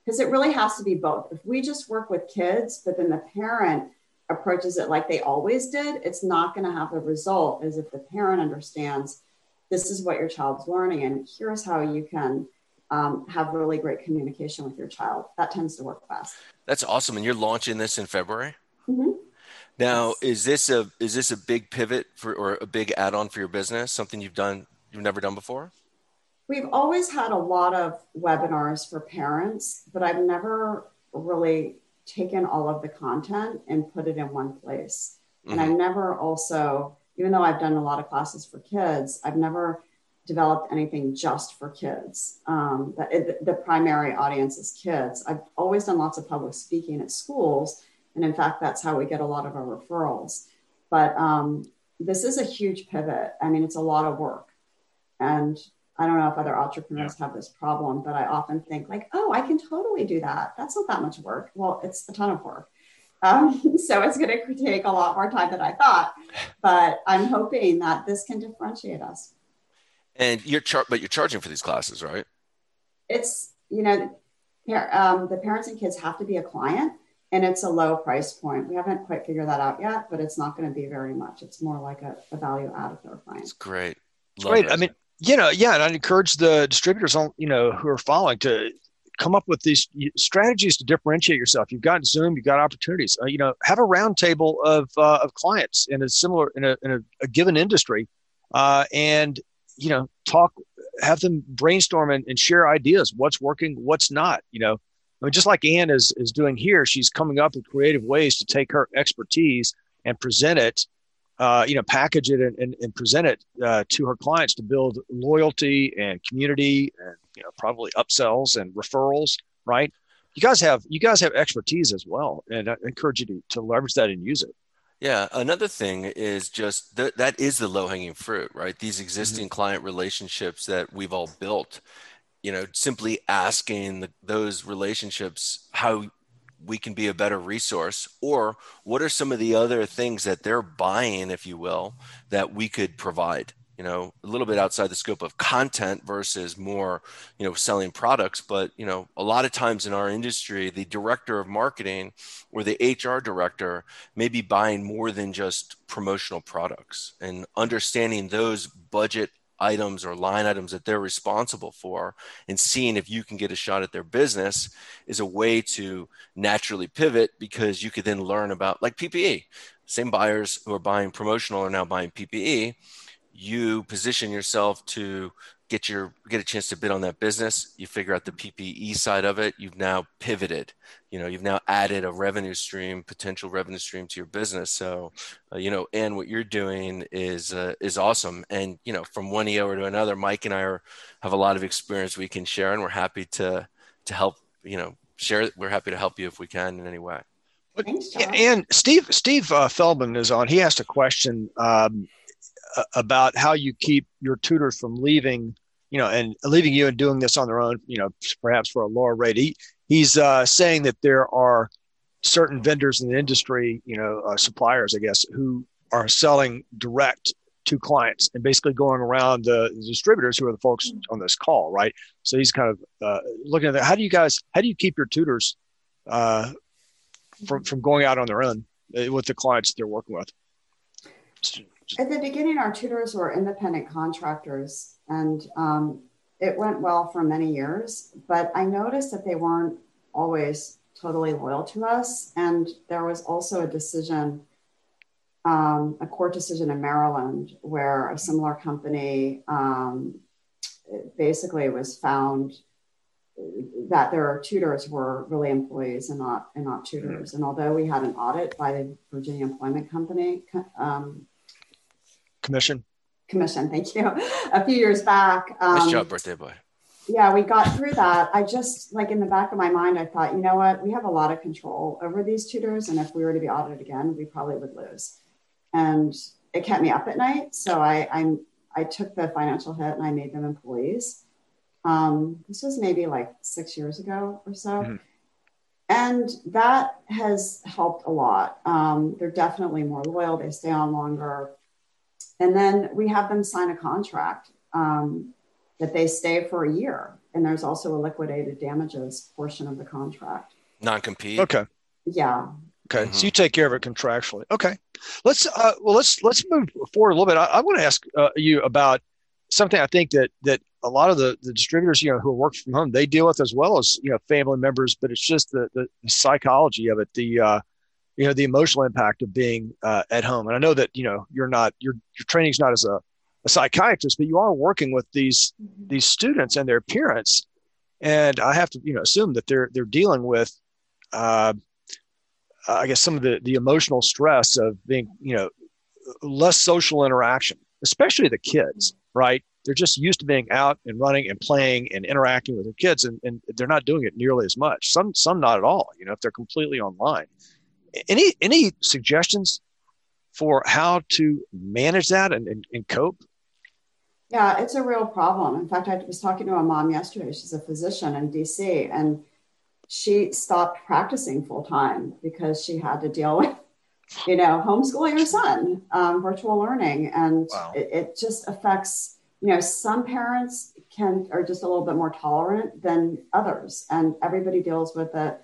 Speaker 2: because it really has to be both. If we just work with kids, but then the parent approaches it like they always did, it's not going to have the result as if the parent understands this is what your child's learning and here's how you can um, have really great communication with your child. That tends to work best.
Speaker 3: That's awesome. And you're launching this in February?
Speaker 2: Mm-hmm.
Speaker 3: Now, yes. is this a is this a big pivot for or a big add-on for your business? Something you've done you've never done before?
Speaker 2: We've always had a lot of webinars for parents, but I've never really taken all of the content and put it in one place. Mm-hmm. And I've never also, even though I've done a lot of classes for kids, I've never developed anything just for kids. Um, the, the primary audience is kids. I've always done lots of public speaking at schools. And in fact, that's how we get a lot of our referrals. But um, this is a huge pivot. I mean, it's a lot of work. And I don't know if other entrepreneurs yeah. have this problem, but I often think like, oh, I can totally do that. That's not that much work. Well, it's a ton of work. Um, *laughs* so it's going to take a lot more time than I thought, but I'm hoping that this can differentiate us.
Speaker 3: And you're char- but you're charging for these classes, right?
Speaker 2: It's you know, um, the parents and kids have to be a client, and it's a low price point. We haven't quite figured that out yet, but it's not going to be very much. It's more like a, a value add of their client.
Speaker 3: It's great.
Speaker 1: Love great. It. I mean, you know, yeah, and I encourage the distributors on, you know, who are following to come up with these strategies to differentiate yourself. You've got Zoom, you've got opportunities. Uh, you know, have a roundtable of uh, of clients in a similar in a, in a, a given industry, uh, and you know, talk, have them brainstorm and, and, share ideas. What's working, what's not. You know, I mean, just like Ann is is doing here, she's coming up with creative ways to take her expertise and present it uh, you know, package it and, and, and present it uh, to her clients to build loyalty and community and you know probably upsells and referrals. Right? You guys have you guys have expertise as well, and I encourage you to, to leverage that and use it.
Speaker 3: Yeah. Another thing is just th- that is the low hanging fruit, right? These existing mm-hmm. client relationships that we've all built. You know, simply asking the, those relationships how we can be a better resource? Or what are some of the other things that they're buying if you will that we could provide? You know a little bit outside the scope of content versus more you know selling products but you know a lot of times in our industry the director of marketing or the hr director may be buying more than just promotional products. And understanding those budget items or line items that they're responsible for and seeing if you can get a shot at their business is a way to naturally pivot because you could then learn about like PPE. Same buyers who are buying promotional are now buying PPE. You position yourself to get your get a chance to bid on that business. You figure out the ppe side of it. You've now pivoted you know you've now added a revenue stream potential revenue stream to your business. So uh, you know and what you're doing is uh, is awesome. And you know from one eo to another mike and i are have a lot of experience we can share and we're happy to to help you know share we're happy to help you if we can in any way.
Speaker 2: Thanks,
Speaker 1: And Steve Steve uh, Feldman is on. He asked a question um, about how you keep your tutors from leaving, you know, and leaving you and doing this on their own, you know, perhaps for a lower rate. He, he's uh, saying that there are certain vendors in the industry, you know, uh, suppliers, I guess, who are selling direct to clients and basically going around the, distributors who are the folks on this call, right? So he's kind of uh, looking at that. How do you guys? How do you keep your tutors uh, from from going out on their own uh, with the clients they're working with?
Speaker 2: At the beginning, our tutors were independent contractors, and um, it went well for many years. But I noticed that they weren't always totally loyal to us, and there was also a decision um, a court decision in Maryland where a similar company um, basically was found that their tutors were really employees and not and not tutors. Mm-hmm. And although we had an audit by the Virginia Employment Company um,
Speaker 1: Commission,
Speaker 2: Commission, thank you, a few years back.
Speaker 3: nice job, birthday boy.
Speaker 2: Yeah, we got through that. I just like in the back of my mind, I thought, you know what, we have a lot of control over these tutors, and if we were to be audited again, we probably would lose and it kept me up at night. So I, I'm, I took the financial hit and I made them employees. Um, this was maybe like six years ago or so. Mm-hmm. And that has helped a lot. Um, they're definitely more loyal, they stay on longer. And then we have them sign a contract um, that they stay for a year. And there's also a liquidated damages portion of the contract.
Speaker 3: Non compete.
Speaker 1: Okay.
Speaker 2: Yeah.
Speaker 1: Okay, mm-hmm. so you take care of it contractually. Okay, let's uh, well let's let's move forward a little bit. I, I want to ask uh, you about something I think that that a lot of the, the distributors you know who work from home they deal with as well as you know family members, but it's just the the, the psychology of it, the uh, you know the emotional impact of being uh, at home. And I know that you know you're not your your training's not as a, a psychiatrist, but you are working with these these students and their parents, and I have to you know assume that they're they're dealing with. Uh, uh, I guess some of the the emotional stress of being you know less social interaction, especially the kids, right? They're just used to being out and running and playing and interacting with their kids, and, and they're not doing it nearly as much. Some some not at all. You know, if they're completely online. Any any suggestions for how to manage that and, and, and cope?
Speaker 2: Yeah, it's a real problem. In fact, I was talking to a mom yesterday. She's a physician in DC, and she stopped practicing full time because she had to deal with, *laughs* you know, homeschooling her son, um, virtual learning, and wow. it, it, just affects. You know, some parents can are just a little bit more tolerant than others, and everybody deals with it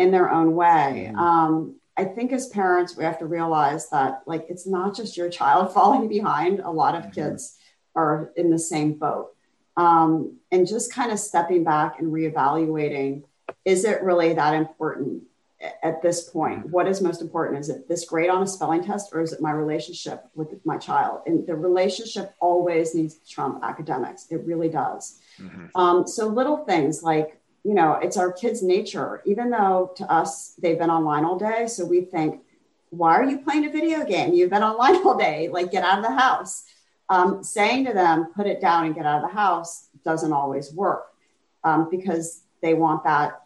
Speaker 2: in their own way. Mm. Um, I think as parents, we have to realize that like it's not just your child *laughs* falling behind. A lot of mm-hmm. kids are in the same boat, um, and just kind of stepping back and reevaluating is it really that important at this point? What is most important? Is it this grade on a spelling test or is it my relationship with my child? And the relationship always needs to trump academics. It really does. Mm-hmm. Um, so little things like, you know, it's our kids' nature, even though to us they've been online all day. So we think, why are you playing a video game? You've been *laughs* online all day. Like, get out of the house. Um, saying to them, put it down and get out of the house doesn't always work um, because they want that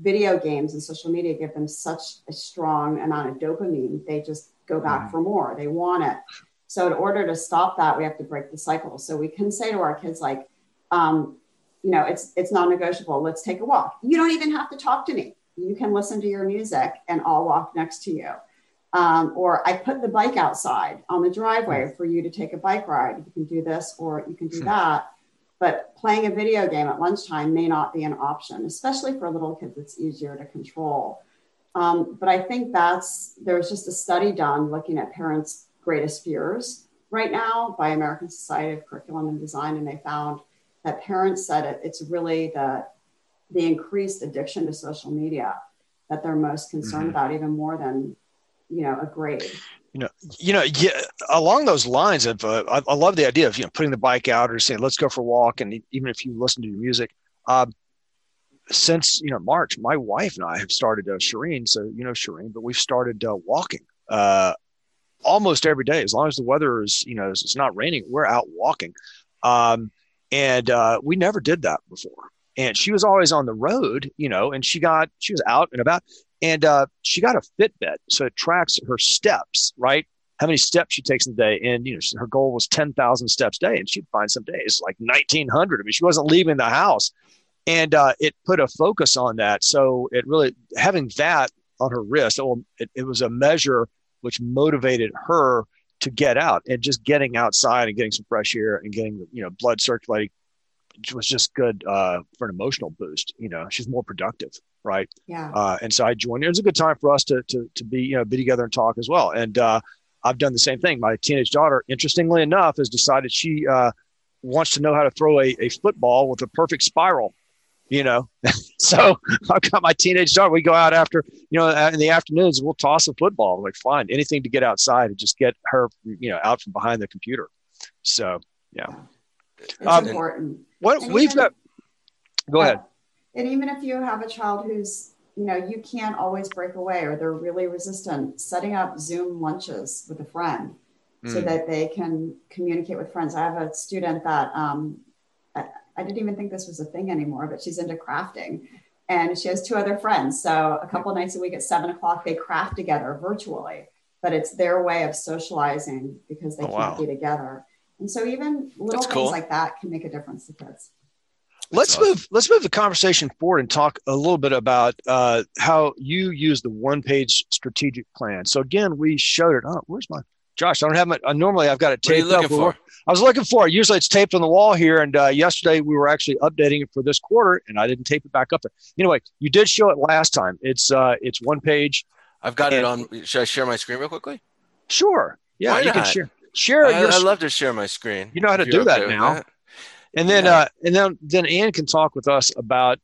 Speaker 2: video games and social media give them such a strong amount of dopamine they just go back for more they want it so in order to stop that we have to break the cycle so we can say to our kids like um, you know it's it's non-negotiable let's take a walk you don't even have to talk to me you can listen to your music and i'll walk next to you um, or i put the bike outside on the driveway mm. for you to take a bike ride you can do this or you can do hmm. that but playing a video game at lunchtime may not be an option, especially for little kids. It's easier to control. Um, but I think that's there's just a study done looking at parents' greatest fears right now by American Society of Curriculum and Design, and they found that parents said it, it's really the the increased addiction to social media that they're most concerned mm-hmm. about, even more than you know a grade
Speaker 1: you know, you know, yeah, along those lines of, uh, I, I, love the idea of, you know, putting the bike out or saying, let's go for a walk. And even if you listen to your music, um, since, you know, March, my wife and I have started, uh, Shireen. So, you know, Shireen, but we've started uh, walking, uh, almost every day, as long as the weather is, you know, it's not raining, we're out walking. Um, and, uh, we never did that before. And she was always on the road, you know, and she got, she was out and about And uh, she got a Fitbit, so it tracks her steps, right? How many steps she takes in a day. And, you know, her goal was 10,000 steps a day. And she'd find some days like 1,900. I mean, she wasn't leaving the house. And uh, it put a focus on that. So it really, having that on her wrist, it, it was a measure which motivated her to get out and just getting outside and getting some fresh air and getting, you know, blood circulating was just good uh, for an emotional boost. You know, she's more productive, right?
Speaker 2: Yeah.
Speaker 1: Uh, and so I joined. It was a good time for us to to to be you know be together and talk as well. And uh, I've done the same thing. My teenage daughter, interestingly enough, has decided she uh, wants to know how to throw a, a football with a perfect spiral. You know, *laughs* so I've got my teenage daughter. We go out after, you know, in the afternoons. We'll toss a football. I'm like, fine, anything to get outside and just get her, you know, out from behind the computer. So, yeah,
Speaker 2: it's um, important.
Speaker 1: What and we've even, got. Go ahead.
Speaker 2: And even if you have a child who's, you know, you can't always break away or they're really resistant, setting up Zoom lunches with a friend mm. so that they can communicate with friends. I have a student that um, I, I didn't even think this was a thing anymore, but she's into crafting and she has two other friends. So a couple nights a week at seven o'clock, they craft together virtually, but it's their way of socializing because they oh, can't wow. be together. And so even little That's things cool. like that can make a difference to kids.
Speaker 1: Let's awesome. move. Let's move the conversation forward and talk a little bit about uh, how you use the one-page strategic plan. So again, we showed it. Oh, where's my Josh? I don't have it. Uh, normally, I've got it taped
Speaker 3: up. For?
Speaker 1: I was looking for it. Usually, it's taped on the wall here. And uh, yesterday, we were actually updating it for this quarter, and I didn't tape it back up there. Anyway, you did show it last time. It's uh, it's one page.
Speaker 3: I've got and, it on. Should I share my screen real quickly?
Speaker 1: Sure. Yeah, Why you not? can share share.
Speaker 3: I, I love to share my screen.
Speaker 1: You know how to do that now. That. And then, yeah. uh, and then, then Ann can talk with us about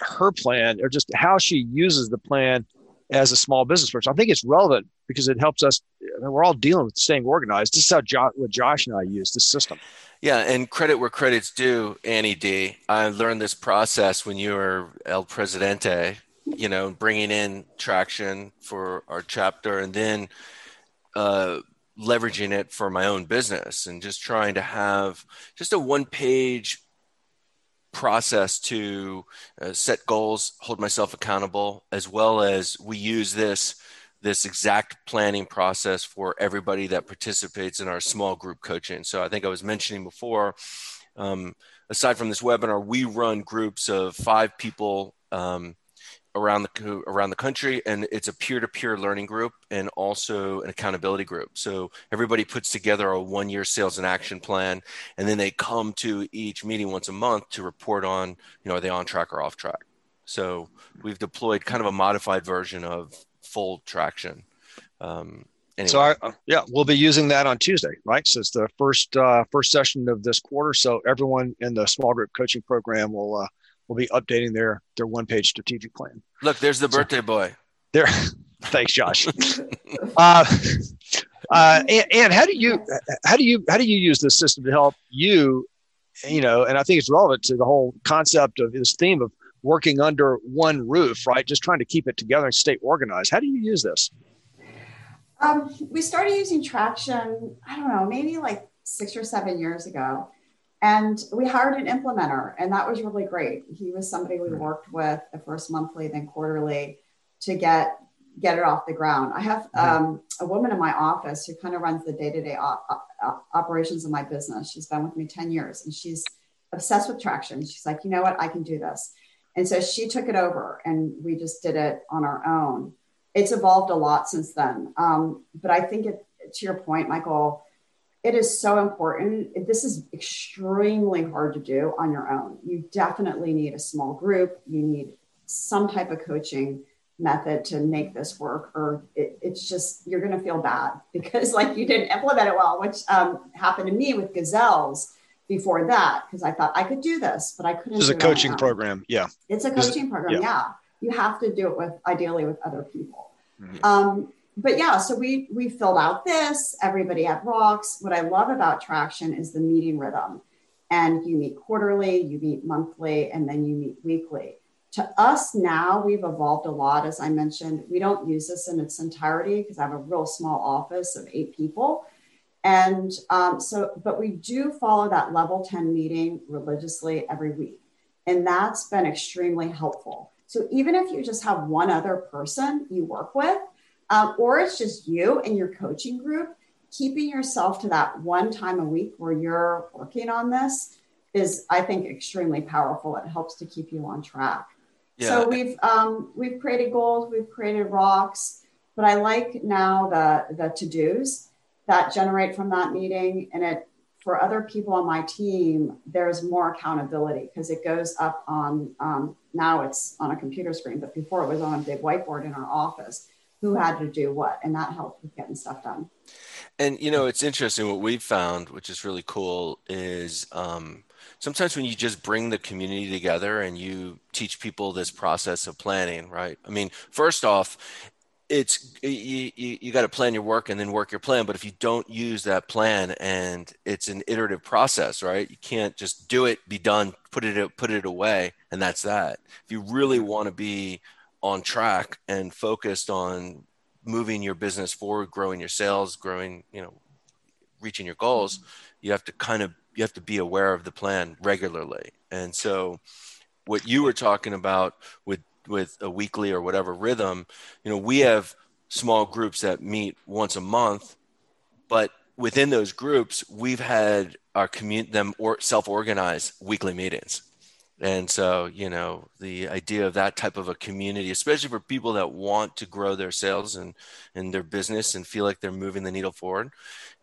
Speaker 1: her plan or just how she uses the plan as a small business person. I think it's relevant because it helps us. I mean, we're all dealing with staying organized. This is how jo- what Josh and I use this system.
Speaker 3: Yeah, and credit where credit's due, Annie D. I learned this process when you were El Presidente. You know, bringing in traction for our chapter, and then uh, leveraging it for my own business and just trying to have just a one page process to uh, set goals hold myself accountable as well as we use this this exact planning process for everybody that participates in our small group coaching. So i think i was mentioning before um, aside from this webinar we run groups of five people um, around the around the country and it's a peer-to-peer learning group and also an accountability group. So everybody puts together a one-year sales and action plan and then they come to each meeting once a month to report on you know are they on track or off track. So we've deployed kind of a modified version of full traction um,
Speaker 1: anyway. so I, yeah we'll be using that on tuesday right? So it's the first uh, first session of this quarter. So everyone in the small group coaching program will uh, will be updating their their one page strategic plan.
Speaker 3: Look, there's the birthday so, boy.
Speaker 1: There, *laughs* thanks, Josh. *laughs* uh, uh, and, and how do you how do you how do you use this system to help you? You know, and I think it's relevant to the whole concept of this theme of working under one roof, right? Just trying to keep it together and stay organized. How do you use this?
Speaker 2: Um, we started using Traction, I don't know, maybe like six or seven years ago. And we hired an implementer, and that was really great. He was somebody we worked with the first monthly, then quarterly to get get it off the ground. I have um, a woman in my office who kind of runs the day to day operations of my business. She's been with me 10 years and she's obsessed with traction. She's like, you know what, I can do this. And so she took it over and we just did it on our own. It's evolved a lot since then. Um, but I think it, to your point, Michael, it is so important. This is extremely hard to do on your own. You definitely need a small group. You need some type of coaching method to make this work, or it, it's just you're going to feel bad *laughs* because like you didn't implement it well, which um, happened to me with gazelles before that because I thought I could do this, but I couldn't.
Speaker 1: It's a coaching program, yeah.
Speaker 2: It's a coaching program, yeah. yeah. You have to do it with ideally with other people. Mm-hmm. Um, but yeah, so we we filled out this. Everybody at Rocks. What I love about Traction is the meeting rhythm, and you meet quarterly, you meet monthly, and then you meet weekly. To us now, we've evolved a lot. As I mentioned, we don't use this in its entirety because I have a real small office of eight people. And um, so, but we do follow that level 10 meeting religiously every week. And that's been extremely helpful So even if you just have one other person you work with, um, or it's just you and your coaching group, keeping yourself to that one time a week where you're working on this is, I think, extremely powerful. It helps to keep you on track. Yeah. So we've um, we've created goals, we've created rocks, but I like now the the to dos that generate from that meeting, and it for other people on my team, there's more accountability because it goes up on um, now it's on a computer screen, but before it was on a big whiteboard in our office. Who had to do what, and that helped with getting stuff done.
Speaker 3: And you know, it's interesting. What we've found, which is really cool, is um, sometimes when you just bring the community together and you teach people this process of planning, right? I mean, first off, it's you, you, you got to plan your work and then work your plan but if you don't use that plan and it's an iterative process right you can't just do it be done put it put it away and that's that if you really want to be on track and focused on moving your business forward growing your sales growing you know reaching your goals you have to kind of you have to be aware of the plan regularly and so what you were talking about with with a weekly or whatever rhythm, you know, we have small groups that meet once a month, but within those groups, we've had our community them or self-organize weekly meetings. And so, you know, the idea of that type of a community, especially for people that want to grow their sales and, and their business and feel like they're moving the needle forward,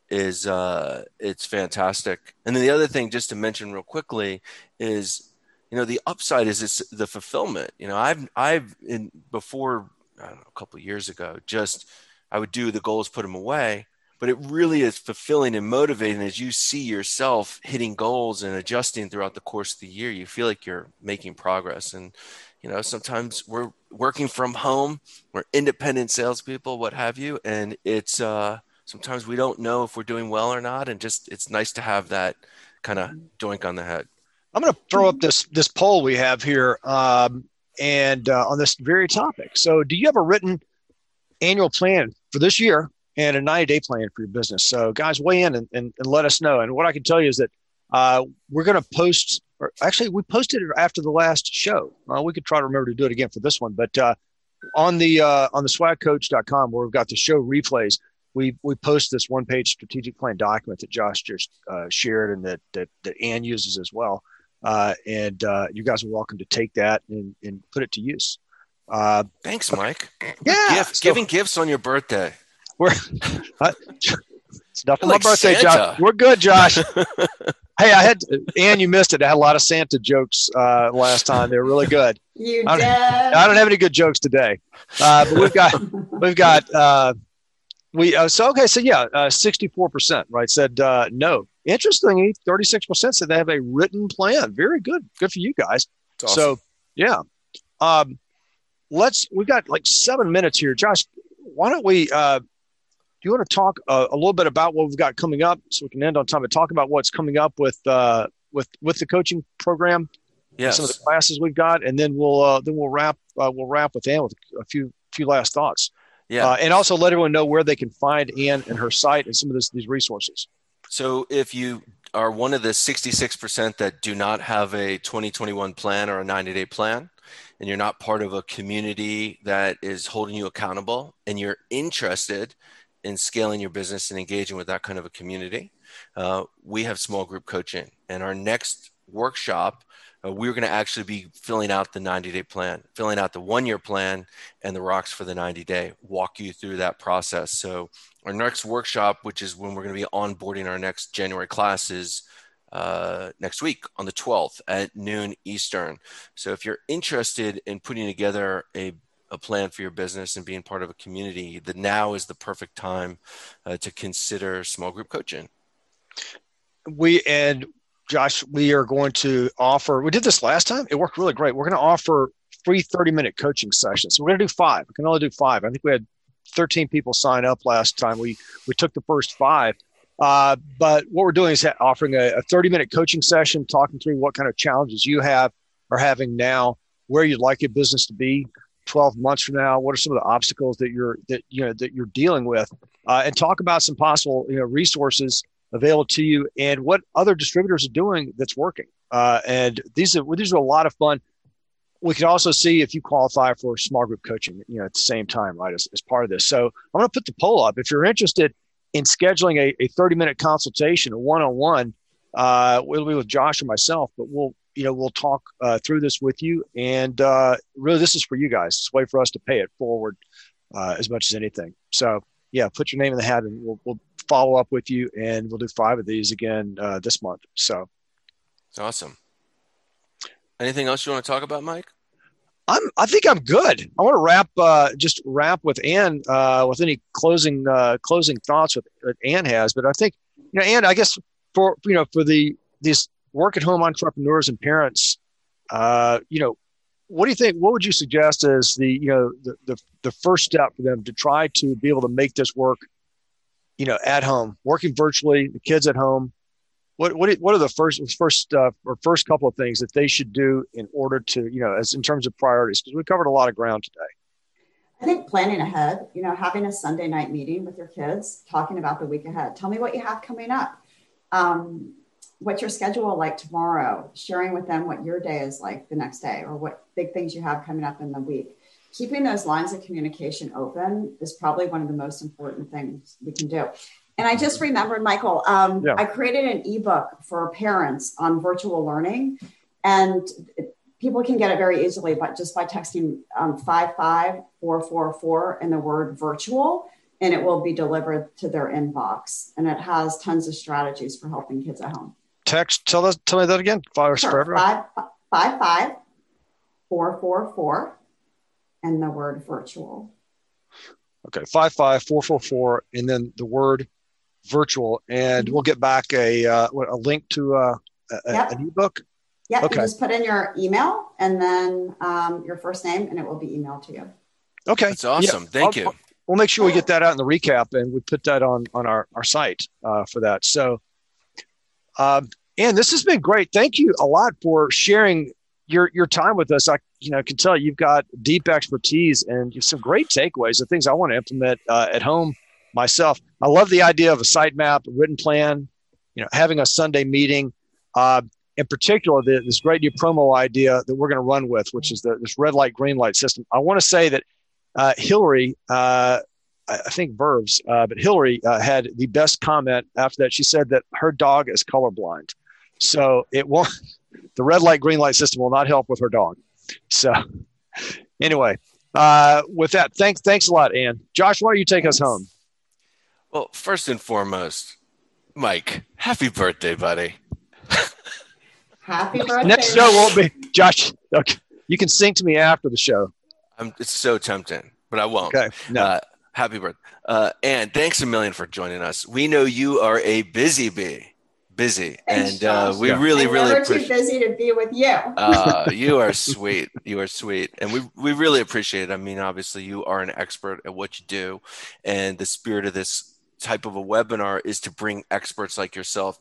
Speaker 3: is uh, it's fantastic. And then the other thing, just to mention real quickly, is you know the upside is it's the fulfillment you know i've i've in before i don't know a couple years ago just i would do the goals put them away but it really is fulfilling and motivating as you see yourself hitting goals and adjusting throughout the course of the year. You feel like you're making progress. And you know sometimes we're working from home we're independent salespeople what have you and it's uh sometimes we don't know if we're doing well or not. And just it's nice to have that kind of doink on the head.
Speaker 1: I'm going to throw up this this poll we have here, um, and uh, on this very topic. So, do you have a written annual plan for this year and a 90 day plan for your business? So, guys, weigh in and, and, and let us know. And what I can tell you is that uh, we're going to post. Or actually, we posted it after the last show. Uh, we could try to remember to do it again for this one, but uh, on the uh, on the swagcoach.com where we've got the show replays we we post this one page strategic plan document that Josh just uh, shared and that that that Ann uses as well. Uh, and uh, you guys are welcome to take that and, and put it to use.
Speaker 3: Uh, Thanks, Mike.
Speaker 1: Yeah,
Speaker 3: Gift, so, giving gifts on your birthday.
Speaker 1: We're *laughs* uh, it's enough for like my birthday, Santa. Josh. We're good, Josh. *laughs* hey, I had and you missed it. I had a lot of Santa jokes uh, last time. They were really good.
Speaker 2: You
Speaker 1: I
Speaker 2: did.
Speaker 1: I don't have any good jokes today, uh, but we've got *laughs* we've got uh, we uh, so okay. So yeah, sixty four percent right said no. Interestingly, 36% said they have a written plan. Very good. Good for you guys. Awesome. So, yeah. Um, let's, we've got like seven minutes here. Josh, why don't we, uh, do you want to talk uh, a little bit about what we've got coming up so we can end on time and talk about what's coming up with, uh, with, with the coaching program?
Speaker 3: Yes.
Speaker 1: Some of the classes we've got, and then we'll, uh, then we'll wrap, uh, we'll wrap with Ann with a few, few last thoughts.
Speaker 3: Yeah. Uh,
Speaker 1: and also let everyone know where they can find Ann and her site and some of this, these resources.
Speaker 3: So if you are one of the 66% that do not have a 2021 plan or a 90 day plan, and you're not part of a community that is holding you accountable, and you're interested in scaling your business and engaging with that kind of a community, uh, we have small group coaching. And our next workshop uh, we're going to actually be filling out the 90 day plan, filling out the one year plan and the rocks for the 90 day, walk you through that process. So, our next workshop, which is when we're going to be onboarding our next January classes uh, next week on the 12th at noon Eastern. So, if you're interested in putting together a a plan for your business and being part of a community, the now is the perfect time uh, to consider small group coaching.
Speaker 1: We and Josh, we are going to offer, we did this last time. It worked really great. We're going to offer free 30 minute coaching sessions. We're going to do five. We can only do five. I think we had 13 people sign up last time. We, we took the first five. Uh, but what we're doing is offering a, a 30 minute coaching session, talking through what kind of challenges you have are having now, where you'd like your business to be 12 months from now. What are some of the obstacles that you're, that, you know, that you're dealing with uh, and talk about some possible, you know, resources available to you and what other distributors are doing that's working. Uh, and these are these are a lot of fun. we can also see if you qualify for small group coaching, you know, at the same time, right, as, as part of this. So I'm going to put the poll up. If you're interested in scheduling a, a 30 minute consultation, a one-on-one, uh, it'll be with Josh or myself, but we'll, you know, we'll talk uh, through this with you. And uh, really, this is for you guys. It's a way for us to pay it forward uh, as much as anything. So yeah, put your name in the hat and we'll, we'll follow up with you and we'll do five of these again uh, this month. So
Speaker 3: it's awesome. Anything else you want to talk about, Mike?
Speaker 1: I'm. I think I'm good. I want to wrap. Uh, just wrap with Ann uh, with any closing uh, closing thoughts with, that Ann has. But I think you know, Ann. I guess for you know for the these work at home entrepreneurs and parents, uh, you know, what do you think? What would you suggest as the you know the, the the first step for them to try to be able to make this work? You know, at home, working virtually, the kids at home what what what are the first first uh, or first couple of things that they should do in order to you know as in terms of priorities because we covered a lot of ground today
Speaker 2: i think planning ahead you know having a sunday night meeting with your kids talking about the week ahead tell me what you have coming up um, what's your schedule like tomorrow sharing with them what your day is like the next day or what big things you have coming up in the week keeping those lines of communication open is probably one of the most important things we can do and I just remembered, Michael, um, yeah. I created an ebook for parents on virtual learning, and people can get it very easily, but just by texting um, 55444 and the word virtual, and it will be delivered to their inbox. And it has tons of strategies for helping kids at home.
Speaker 1: Text, tell us, tell me that again.
Speaker 2: Five, sure. five, five, five, four, four, four, and the word virtual.
Speaker 1: Okay, five five four four four, and then the word virtual, and we'll get back a uh, a link to uh, a, yep. an ebook.
Speaker 2: Yeah, okay. you just put in your email and then um, your first name, and it will be emailed to you.
Speaker 1: Okay,
Speaker 3: that's awesome. Yeah. Thank I'll, you.
Speaker 1: We'll make sure we get that out in the recap, and we put that on on our our site uh, for that. So, um, and this has been great. Thank you a lot for sharing your your time with us. I you know can tell you've got deep expertise and some great takeaways. The things I want to implement uh, at home myself. I love the idea of a sitemap, a written plan, you know, having a Sunday meeting. Uh, in particular, the, this great new promo idea that we're going to run with, which is the, this red light, green light system. I want to say that uh, Hillary, uh, I, I think Verbs, uh, but Hillary uh, had the best comment after that. She said that her dog is colorblind. So it won't, *laughs* the red light, green light system will not help with her dog. So anyway, uh, with that, thanks, thanks a lot, Ann. Josh, why don't you take us home?
Speaker 3: Well, first and foremost, Mike, happy birthday, buddy.
Speaker 2: happy *laughs* birthday.
Speaker 1: Next show won't be Josh. Okay. You can sing to me after the show.
Speaker 3: I'm, it's so tempting, but I won't.
Speaker 1: Okay. No.
Speaker 3: Happy birthday. Uh, and thanks a million for joining us. We know you are a busy bee. Busy. And uh, we really I'm really
Speaker 2: never too busy to be with you. *laughs*
Speaker 3: Uh, you are sweet. You are sweet. And we, we really appreciate it. I mean obviously you are an expert at what you do. And the spirit of this type of a webinar is to bring experts like yourself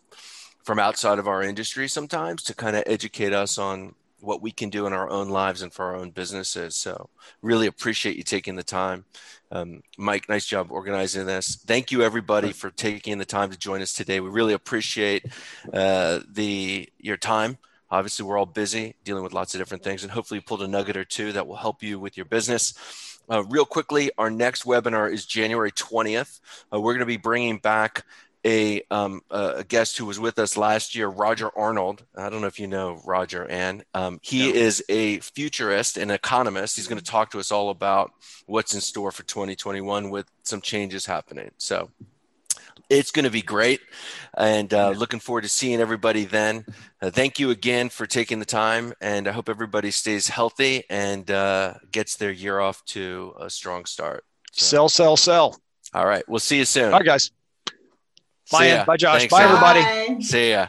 Speaker 3: from outside of our industry sometimes to kind of educate us on what we can do in our own lives and for our own businesses. So, really appreciate you taking the time. Um, Mike, nice job organizing this. Thank you, everybody, for taking the time to join us today. We really appreciate uh, the your time. Obviously, we're all busy dealing with lots of different things, and hopefully, you pulled a nugget or two that will help you with your business. Uh, real quickly, our next webinar is January 20th. Uh, we're going to be bringing back a, um, a, guest who was with us last year, Roger Arnold. I don't know if you know Roger, and um, he no. is a futurist and economist. He's going to talk to us all about what's in store for 2021 with some changes happening. So it's going to be great and uh, looking forward to seeing everybody then uh, thank you again for taking the time and i hope everybody stays healthy and uh, gets their year off to a strong start
Speaker 1: so. sell sell sell
Speaker 3: all right we'll see you soon
Speaker 1: all right guys bye bye josh. Thanks, bye everybody.
Speaker 3: See ya